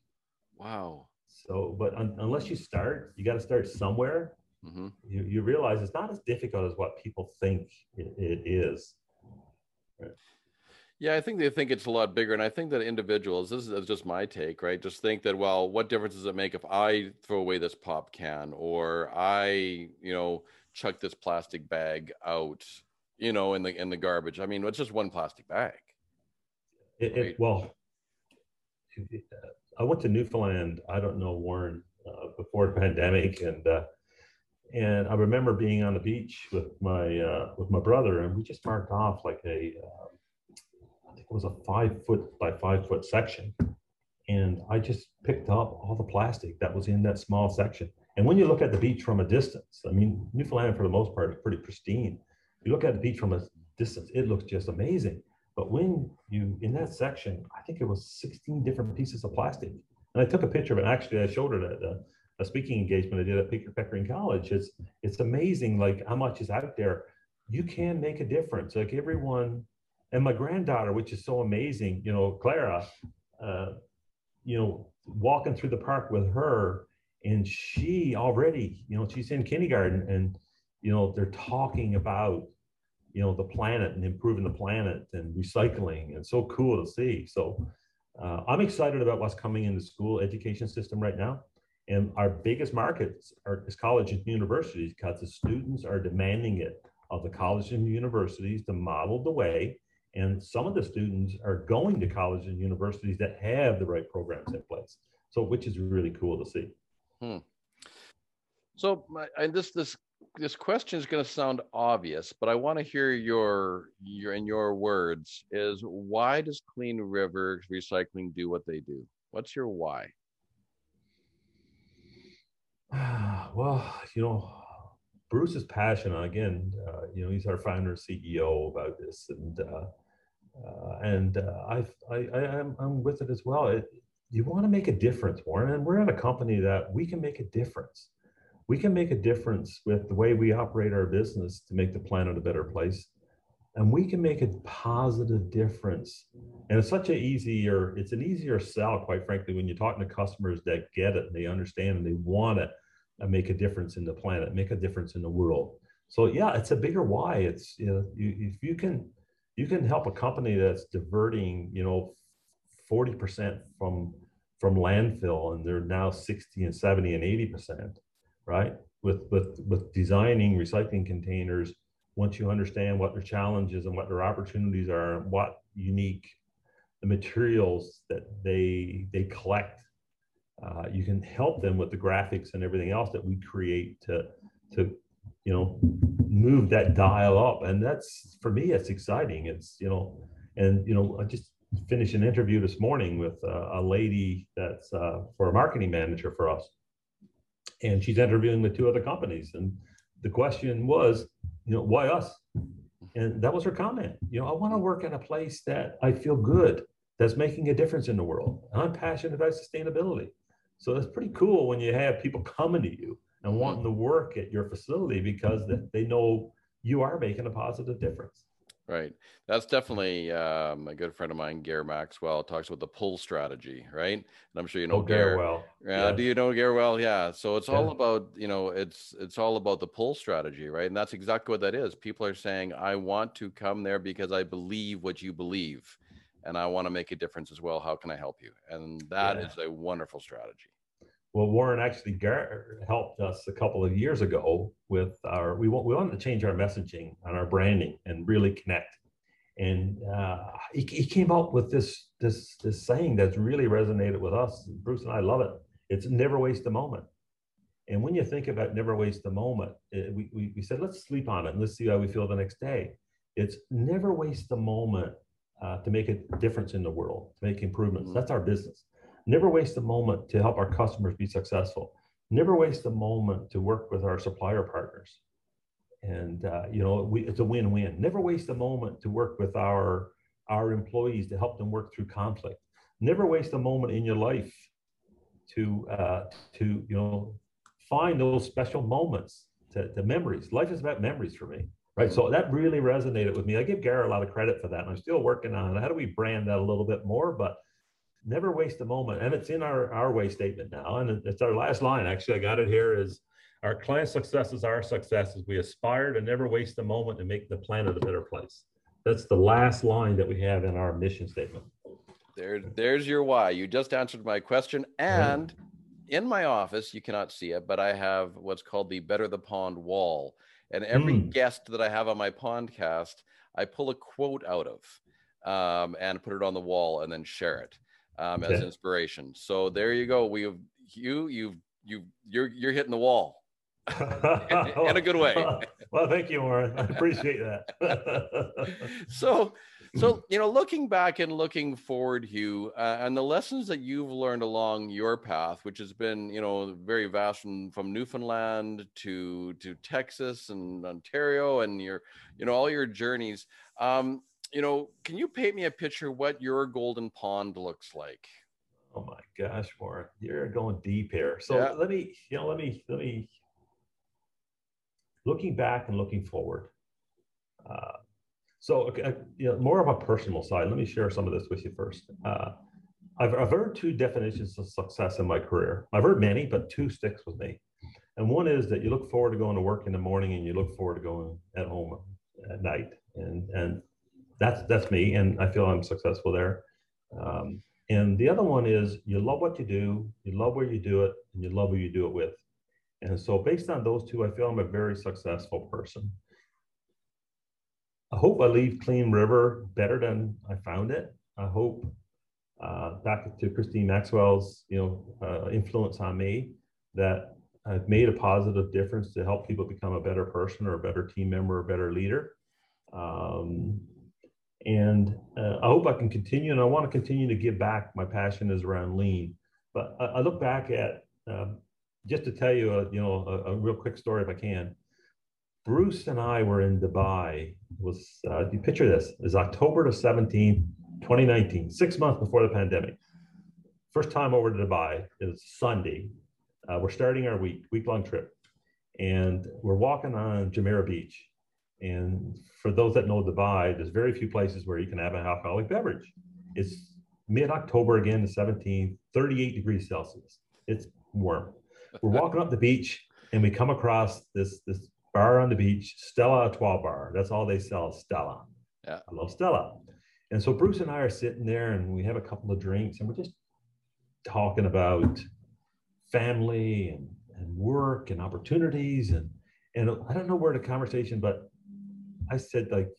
Wow. So, but un- unless you start, you got to start somewhere. Mm-hmm. You, you realize it's not as difficult as what people think it, it is Right. Yeah, I think they think it's a lot bigger, and I think that individuals. This is just my take, right? Just think that, well, what difference does it make if I throw away this pop can or I, you know, chuck this plastic bag out, you know, in the in the garbage? I mean, it's just one plastic bag. It, it, well, I went to Newfoundland. I don't know Warren uh, before the pandemic, and uh, and I remember being on the beach with my uh, with my brother, and we just marked off like a uh, I think it was a five foot by five foot section, and I just picked up all the plastic that was in that small section. And when you look at the beach from a distance, I mean Newfoundland for the most part is pretty pristine. You look at the beach from a distance, it looks just amazing. But when you in that section, I think it was 16 different pieces of plastic. And I took a picture of it. Actually, I showed it at a, a speaking engagement I did at Pickering College. It's it's amazing like how much is out there. You can make a difference. Like everyone, and my granddaughter, which is so amazing, you know, Clara, uh, you know, walking through the park with her, and she already, you know, she's in kindergarten, and you know, they're talking about you know the planet and improving the planet and recycling. And so cool to see. So uh, i'm excited about what's coming in the school education system right now. And our biggest markets are is colleges and universities because the students are demanding it of the colleges and universities to model the way. And some of the students are going to colleges and universities that have the right programs in place. So which is really cool to see. Hmm. so and this this this question is going to sound obvious, but I want to hear your your in your words is why does Clean River Recycling do what they do? What's your why? well, you know, Bruce is passionate. Again, uh, you know, he's our founder CEO about this, and uh, uh, and uh, I, I, am I'm with it as well. It, you want to make a difference, Warren, and we're at a company that we can make a difference we can make a difference with the way we operate our business to make the planet a better place. And we can make a positive difference. And it's such an easier it's an easier sell quite frankly when you're talking to customers that get it and they understand and they want to make a difference in the planet make a difference in the world. So yeah it's a bigger why. It's you know you, if you can you can help a company that's diverting you know 40% from from landfill and they're now 60 and 70 and 80 percent right? With, with, with designing recycling containers, once you understand what their challenges and what their opportunities are, and what unique the materials that they they collect, uh, you can help them with the graphics and everything else that we create to to you know move that dial up. And that's for me, it's exciting. It's you know, and you know, I just finished an interview this morning with a, a lady that's uh, for a marketing manager for us and she's interviewing with two other companies. And the question was, you know, why us? And that was her comment. You know, I want to work in a place that I feel good, that's making a difference in the world. I'm passionate about sustainability. So it's pretty cool when you have people coming to you and wanting to work at your facility because they know you are making a positive difference. Right. That's definitely um, a good friend of mine, Gare Maxwell, talks about the pull strategy, right? And I'm sure you know oh, Gare. well. Yeah. yeah. Do you know Gare well? Yeah. So it's yeah. all about, you know, it's it's all about the pull strategy, right? And that's exactly what that is. People are saying, I want to come there because I believe what you believe. And I want to make a difference as well. How can I help you? And that yeah. is a wonderful strategy. Well, Warren actually helped us a couple of years ago with our, we, want we wanted to change our messaging and our branding and really connect. And uh, he, he came up with this, this, this saying that's really resonated with us. Bruce and I love it. It's never waste a moment. And when you think about never waste a moment, it, we, we, we said, let's sleep on it and let's see how we feel the next day. It's never waste a moment uh, to make a difference in the world, to make improvements. Mm-hmm. That's our business. Never waste a moment to help our customers be successful. Never waste a moment to work with our supplier partners. And uh, you know, we, it's a win-win. Never waste a moment to work with our our employees to help them work through conflict. Never waste a moment in your life to uh, to you know find those special moments to, to memories. Life is about memories for me right? So that really resonated with me. I give Gary a lot of credit for that, and I'm still working on how do we brand that a little bit more. But never waste a moment. And it's in our, our way statement now. And it's our last line. Actually, I got it here is our client success is our success as we aspire to never waste a moment to make the planet a better place. that's the last line that we have in our mission statement. There, there's your why. You just answered my question. And in my office, you cannot see it, but I have what's called the Better the Pond wall. And every mm. guest that I have on my podcast, I pull a quote out of um, and put it on the wall and then share it um, as inspiration. So there you go. We have you, you, you, you're you're hitting the wall in a good way. well, thank you, Warren. I appreciate that. so, so you know, looking back and looking forward, Hugh, uh, and the lessons that you've learned along your path, which has been, you know, very vast from, from Newfoundland to to Texas and Ontario, and your, you know, all your journeys. Um, you know, can you paint me a picture what your golden pond looks like? Oh my gosh, Warren, you're going deep here. So yeah. let me, you know, let me let me looking back and looking forward. Uh, so, uh, you know, more of a personal side. Let me share some of this with you first. Uh, I've, I've heard two definitions of success in my career. I've heard many, but two sticks with me. And one is that you look forward to going to work in the morning, and you look forward to going at home at night. And and that's that's me, and I feel I'm successful there. Um, and the other one is you love what you do, you love where you do it, and you love who you do it with. And so, based on those two, I feel I'm a very successful person. I hope I leave Clean River better than I found it. I hope, uh, back to Christine Maxwell's, you know, uh, influence on me, that I've made a positive difference to help people become a better person or a better team member or a better leader. Um, and uh, I hope I can continue, and I want to continue to give back. My passion is around lean, but I, I look back at um, just to tell you, a, you know, a, a, real quick story if I can. Bruce and I were in Dubai. It was uh, you picture this? Was October the seventeenth, twenty nineteen, six months before the pandemic. First time over to Dubai. It was Sunday. Uh, we're starting our week week long trip, and we're walking on Jumeirah Beach. And for those that know Dubai, there's very few places where you can have an alcoholic beverage. It's mid October again, the 17th, 38 degrees Celsius. It's warm we're walking up the beach and we come across this this bar on the beach, Stella Artois bar. That's all they sell, Stella. Yeah. I love Stella. And so Bruce and I are sitting there and we have a couple of drinks and we're just talking about family and, and work and opportunities and and I don't know where the conversation, but I said like,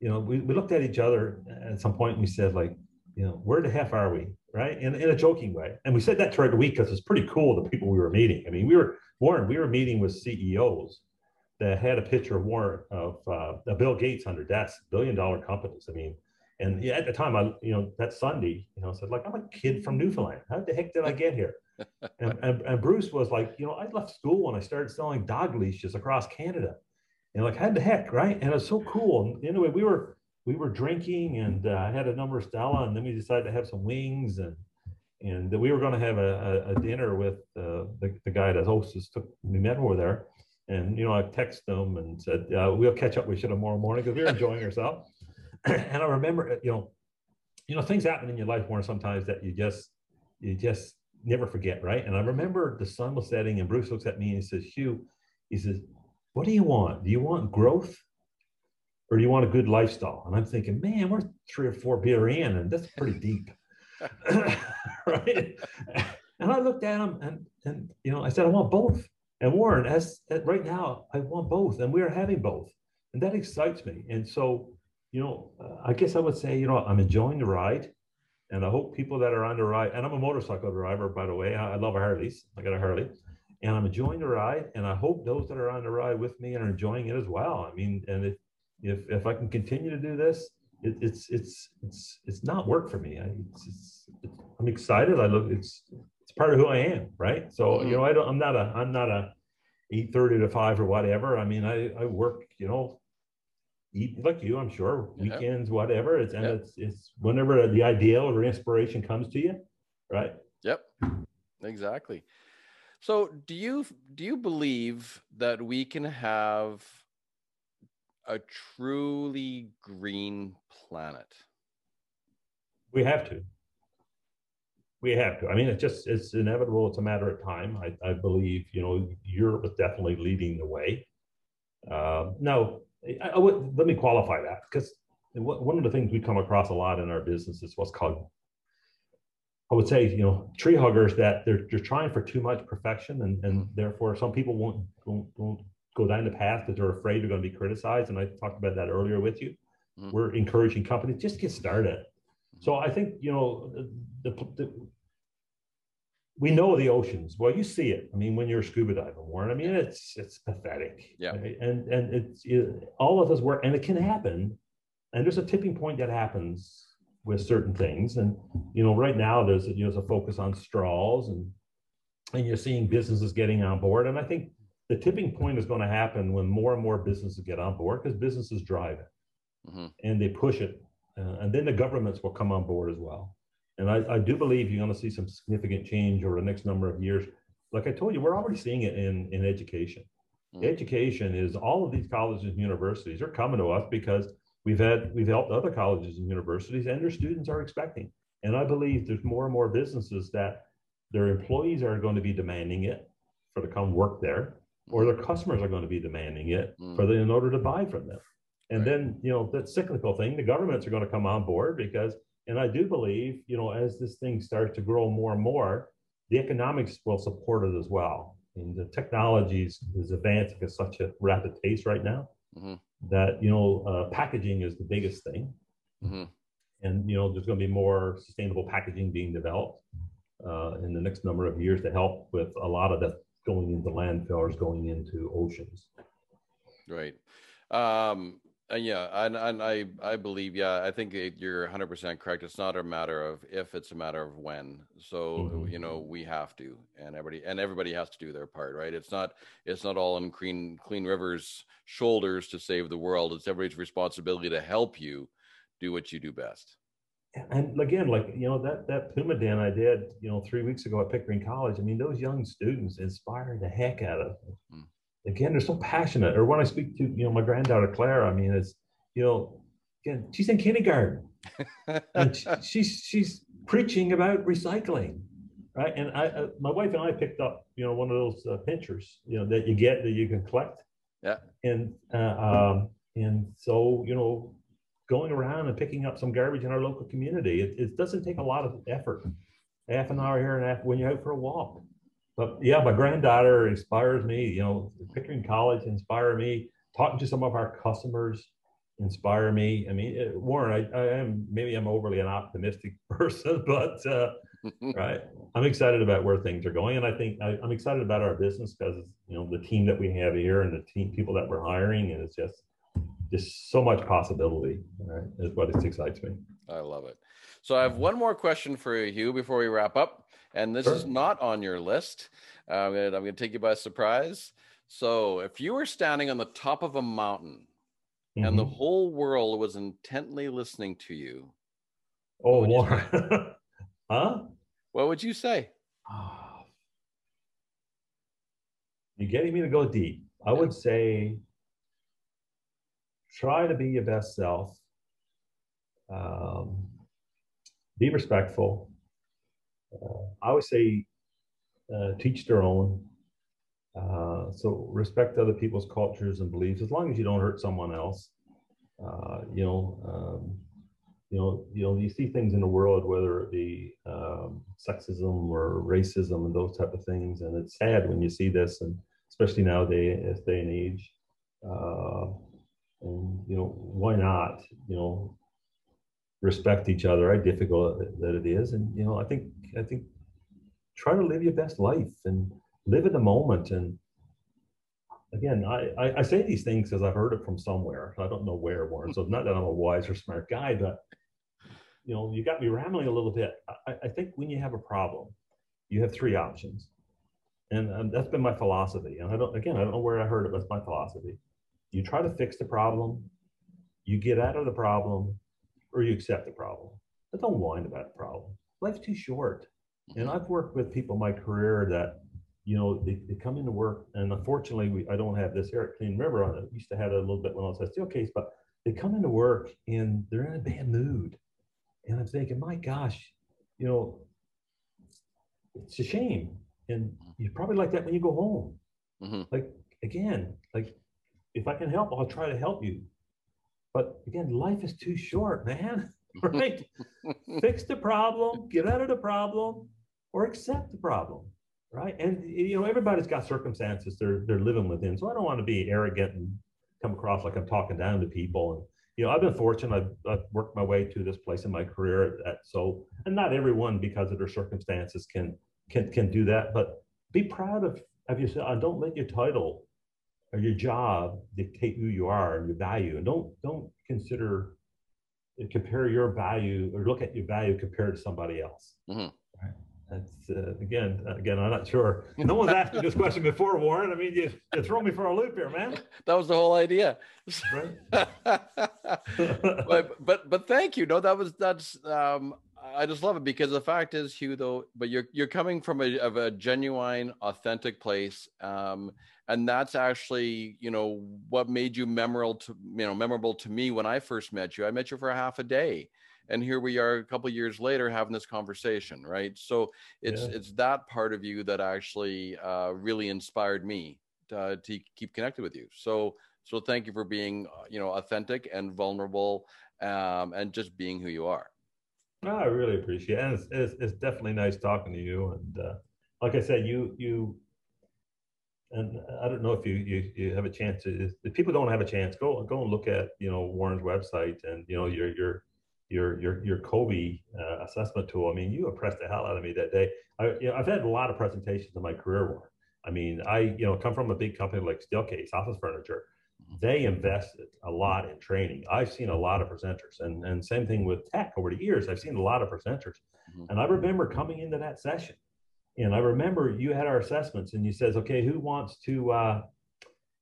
you know, we, we looked at each other at some point and we said like, you know, where the heck are we? Right. In, in a joking way. And we said that throughout the week because it's pretty cool the people we were meeting. I mean, we were, Warren, we were meeting with CEOs that had a picture of Warren, of uh, Bill Gates on their desk, billion dollar companies. I mean, and yeah, at the time, I, you know, that Sunday, you know, I said, like, I'm a kid from Newfoundland. How the heck did I get here? and, and, and Bruce was like, you know, I left school and I started selling dog leashes across Canada. And like, how the heck, right? And it's so cool. And anyway, we were, we were drinking and uh, I had a number of Stella and then we decided to have some wings and and we were going to have a, a, a dinner with uh, the, the guy that hostess took we met over there and you know I texted them and said uh, we'll catch up with you tomorrow morning because we were enjoying ourselves and I remember you know you know things happen in your life more sometimes that you just you just never forget right and I remember the sun was setting and Bruce looks at me and he says Hugh he says what do you want do you want growth or do you want a good lifestyle? And I'm thinking, man, we're three or four beer in, and that's pretty deep, right? And I looked at him, and and you know, I said, I want both. And Warren, as, as right now, I want both, and we are having both, and that excites me. And so, you know, uh, I guess I would say, you know, I'm enjoying the ride, and I hope people that are on the ride, and I'm a motorcycle driver, by the way. I, I love Harleys. I got a Harley and I'm enjoying the ride. And I hope those that are on the ride with me are enjoying it as well. I mean, and if if if I can continue to do this, it, it's it's it's it's not work for me. I, it's, it's, it's, I'm excited. I look. It's it's part of who I am, right? So mm-hmm. you know, I don't. I'm not a. I'm not a eight thirty to five or whatever. I mean, I I work. You know, eat like you. I'm sure weekends, yeah. whatever. It's and it's it's whenever the ideal or inspiration comes to you, right? Yep. Exactly. So do you do you believe that we can have a truly green planet? We have to. We have to. I mean, it's just it's inevitable. It's a matter of time. I, I believe you know Europe is definitely leading the way. Uh, now, I, I would, let me qualify that because one of the things we come across a lot in our business is what's called I would say, you know, tree huggers that they're, they're trying for too much perfection, and, and mm-hmm. therefore some people won't, won't, won't go down the path because they're afraid they're going to be criticized. And I talked about that earlier with you. Mm-hmm. We're encouraging companies just get started. So I think you know the, the, we know the oceans. Well, you see it. I mean, when you're scuba diving, Warren. I mean, it's it's pathetic. Yeah. Right? And and it's it, all of us work, and it can happen. And there's a tipping point that happens with certain things. And you know, right now there's you know, there's a focus on straws, and and you're seeing businesses getting on board. And I think the tipping point is going to happen when more and more businesses get on board because businesses drive it mm-hmm. and they push it, uh, and then the governments will come on board as well. And I, I do believe you're going to see some significant change over the next number of years. Like I told you, we're already seeing it in in education. Mm-hmm. Education is all of these colleges and universities are coming to us because We've had we've helped other colleges and universities, and their students are expecting. And I believe there's more and more businesses that their employees are going to be demanding it for to come work there, or their customers are going to be demanding it mm. for the, in order to buy from them. And right. then you know that cyclical thing, the governments are going to come on board because, and I do believe you know as this thing starts to grow more and more, the economics will support it as well. And the technologies is advancing at such a rapid pace right now. Mm-hmm that you know uh, packaging is the biggest thing. Mm-hmm. and you know there's going to be more sustainable packaging being developed uh, in the next number of years to help with a lot of that going into landfills going into oceans. Right. Um, uh, yeah, and, and I I believe yeah I think it, you're 100 percent correct. It's not a matter of if, it's a matter of when. So mm-hmm. you know we have to, and everybody and everybody has to do their part, right? It's not it's not all on Clean Clean River's shoulders to save the world. It's everybody's responsibility to help you do what you do best. And again, like you know that that Puma Den I did you know three weeks ago at Pickering College. I mean those young students inspired the heck out of. Mm again, they're so passionate. Or when I speak to, you know, my granddaughter Claire, I mean, it's, you know, again, she's in kindergarten and she's, she's preaching about recycling. Right. And I, uh, my wife and I picked up, you know, one of those uh, pinchers, you know, that you get that you can collect. Yeah. And, uh, um, and so, you know, going around and picking up some garbage in our local community, it, it doesn't take a lot of effort. Half an hour here and half when you're out for a walk but yeah, my granddaughter inspires me. You know, Pickering College inspire me. Talking to some of our customers inspire me. I mean, it, Warren, I, I, am maybe I'm overly an optimistic person, but uh, right, I'm excited about where things are going, and I think I, am excited about our business because you know the team that we have here and the team people that we're hiring, and it's just just so much possibility. Right, is what it excites me. I love it. So I have one more question for you, Hugh, before we wrap up and this sure. is not on your list. Uh, I'm gonna, I'm gonna take you by surprise. So, if you were standing on the top of a mountain mm-hmm. and the mm-hmm. whole world was intently listening to you, oh, what? huh? What would you say? You're getting me to go deep. I yeah. would say try to be your best self. Um, be respectful. I would say uh, teach their own. Uh, so respect other people's cultures and beliefs, as long as you don't hurt someone else. Uh, you know, um, you know, you know, you see things in the world, whether it be um, sexism or racism and those type of things, and it's sad when you see this, and especially nowadays, day and age. Uh, and you know, why not? You know, respect each other, how difficult that it is. And, you know, I think, I think try to live your best life and live in the moment. And again, I, I, I say these things because I've heard it from somewhere. I don't know where, Warren. So not that I'm a wise or smart guy, but, you know, you got me rambling a little bit. I, I think when you have a problem, you have three options. And, and that's been my philosophy. And I don't, again, I don't know where I heard it, but it's my philosophy. You try to fix the problem, you get out of the problem, or you accept the problem. But don't whine about the problem. Life's too short. And I've worked with people in my career that, you know, they, they come into work, and unfortunately, we, I don't have this here at Clean River. On it. I used to have it a little bit when I was at Steelcase, but they come into work and they're in a bad mood. And I'm thinking, my gosh, you know, it's a shame. And you probably like that when you go home. Mm-hmm. Like, again, like if I can help, I'll try to help you. But again, life is too short, man. Right? Fix the problem, get out of the problem, or accept the problem. Right. And you know, everybody's got circumstances they're they're living within. So I don't want to be arrogant and come across like I'm talking down to people. And you know, I've been fortunate. I've, I've worked my way to this place in my career. At, so, and not everyone, because of their circumstances, can can can do that. But be proud of of yourself. Don't let your title your job dictate who you are and your value. And don't don't consider and compare your value or look at your value compared to somebody else. Mm-hmm. That's uh, again, again, I'm not sure. No one's asked me this question before, Warren. I mean, you, you throw me for a loop here, man. That was the whole idea. Right. but but but thank you. No, that was that's um I just love it because the fact is, Hugh, though, but you're you're coming from a of a genuine, authentic place, um, and that's actually you know what made you memorable to you know memorable to me when I first met you. I met you for a half a day, and here we are a couple years later having this conversation, right? So it's yeah. it's that part of you that actually uh, really inspired me to, to keep connected with you. So so thank you for being uh, you know authentic and vulnerable, um, and just being who you are. No, I really appreciate it. And it's, it's, it's, definitely nice talking to you. And uh, like I said, you, you, and I don't know if you, you, you have a chance to, if people don't have a chance, go, go and look at, you know, Warren's website and, you know, your, your, your, your, your Kolbe uh, assessment tool. I mean, you impressed the hell out of me that day. I, you know, I've had a lot of presentations in my career, Warren. I mean, I, you know, come from a big company like Steelcase Office Furniture they invested a lot in training. I've seen a lot of presenters, and, and same thing with TEC over the years. I've seen a lot of presenters. Mm-hmm. And I remember coming into that session, and I remember you had our assessments, and you says, okay, who wants to, uh,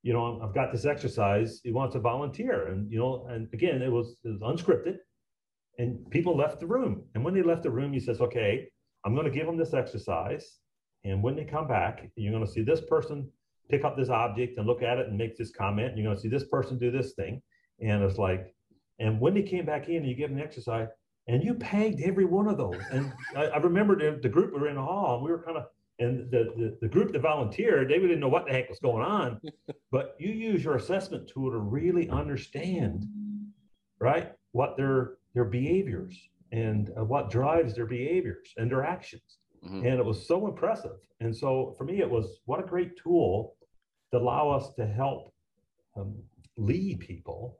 you know, I've got this exercise. Who wants to volunteer? And you know, and again, it was it was unscripted, and people left the room. And when they left the room, he says, okay, I'm going to give them this exercise, and when they come back, you're going to see this person pick up this object and look at it and make this comment. And you're going to see this person do this thing. And it's like, and when they came back in and you give them an exercise, and you pegged every one of those. And I, I remember the, the, group we were in the hall, and we were kind of, and the, the, the group that volunteered, they didn't know what the heck was going on. but you use your assessment tool to really understand, right, what their their behaviors and uh, what drives their behaviors and their actions. Mm-hmm. And it was so impressive. And so for me, it was what a great tool to allow us to help um, lead people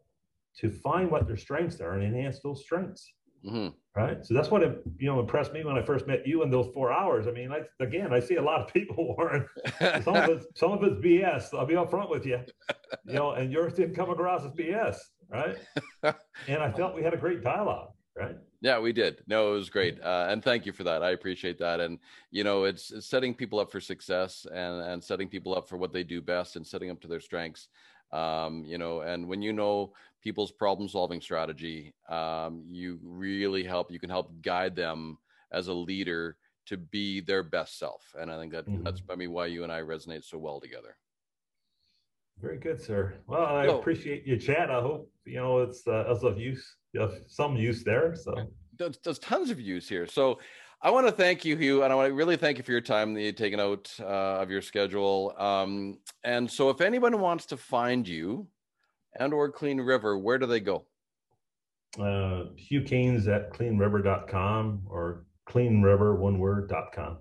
to find what their strengths are and enhance those strengths. Mm-hmm. Right. So that's what it, you know impressed me when I first met you in those four hours. I mean, I, again, I see a lot of people, Warren. some of it's some of it's BS. I'll be upfront with you. You know, and yours didn't come across as BS, right? and I felt we had a great dialogue, right? Yeah, we did. No, it was great, uh, and thank you for that. I appreciate that. And you know, it's, it's, setting people up for success and and setting people up for what they do best and setting up to their strengths. Um, you know, and when you know people's problem solving strategy, um, you really help. You can help guide them as a leader to be their best self. And I think that mm-hmm. that's I mean why you and I resonate so well together. Very good, sir. Well, I so, appreciate your chat. I hope you know it's uh, of use some use there. So there's, there's tons of use here. So I want to thank you, Hugh, and I want to really thank you for your time that you've taken out uh, of your schedule. Um, and so, if anyone wants to find you and or Clean River, where do they go? Uh, Hugh Keynes at cleanriver.com or cleanriver, one word.com.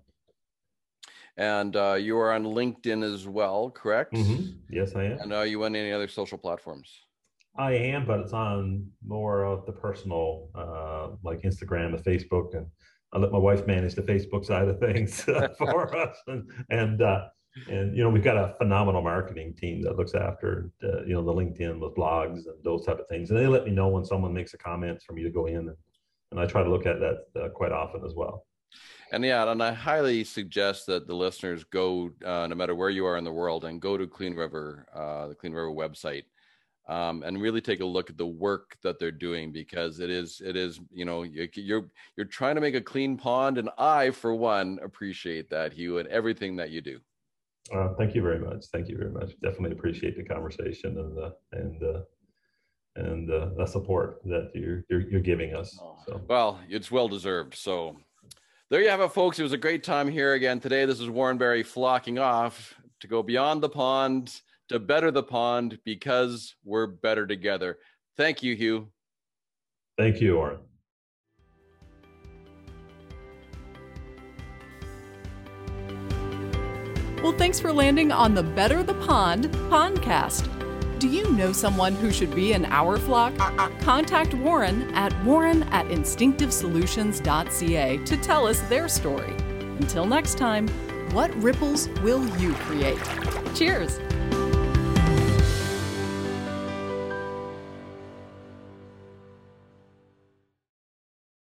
And uh, you are on LinkedIn as well, correct? Mm-hmm. Yes, I am. And are you on any other social platforms? I am, but it's on more of the personal, uh, like Instagram and Facebook, and I let my wife manage the Facebook side of things for us. And and uh, and you know we've got a phenomenal marketing team that looks after uh, you know the LinkedIn with blogs and those type of things, and they let me know when someone makes a comment for me to go in, and, and I try to look at that uh, quite often as well. And yeah, and I highly suggest that the listeners go, uh, no matter where you are in the world, and go to Clean River, uh, the Clean River website um, and really take a look at the work that they're doing because it is it is you know you're you're trying to make a clean pond and i for one appreciate that hugh and everything that you do uh, thank you very much thank you very much definitely appreciate the conversation and the and uh, and uh, the support that you're, you're, you're giving us oh, so. well it's well deserved so there you have it folks it was a great time here again today this is warren barry flocking off to go beyond the pond to better the pond because we're better together. Thank you, Hugh. Thank you, Warren. Well, thanks for landing on the Better the Pond podcast. Do you know someone who should be in our flock? Contact Warren at warren at instinctivesolutions.ca to tell us their story. Until next time, what ripples will you create? Cheers!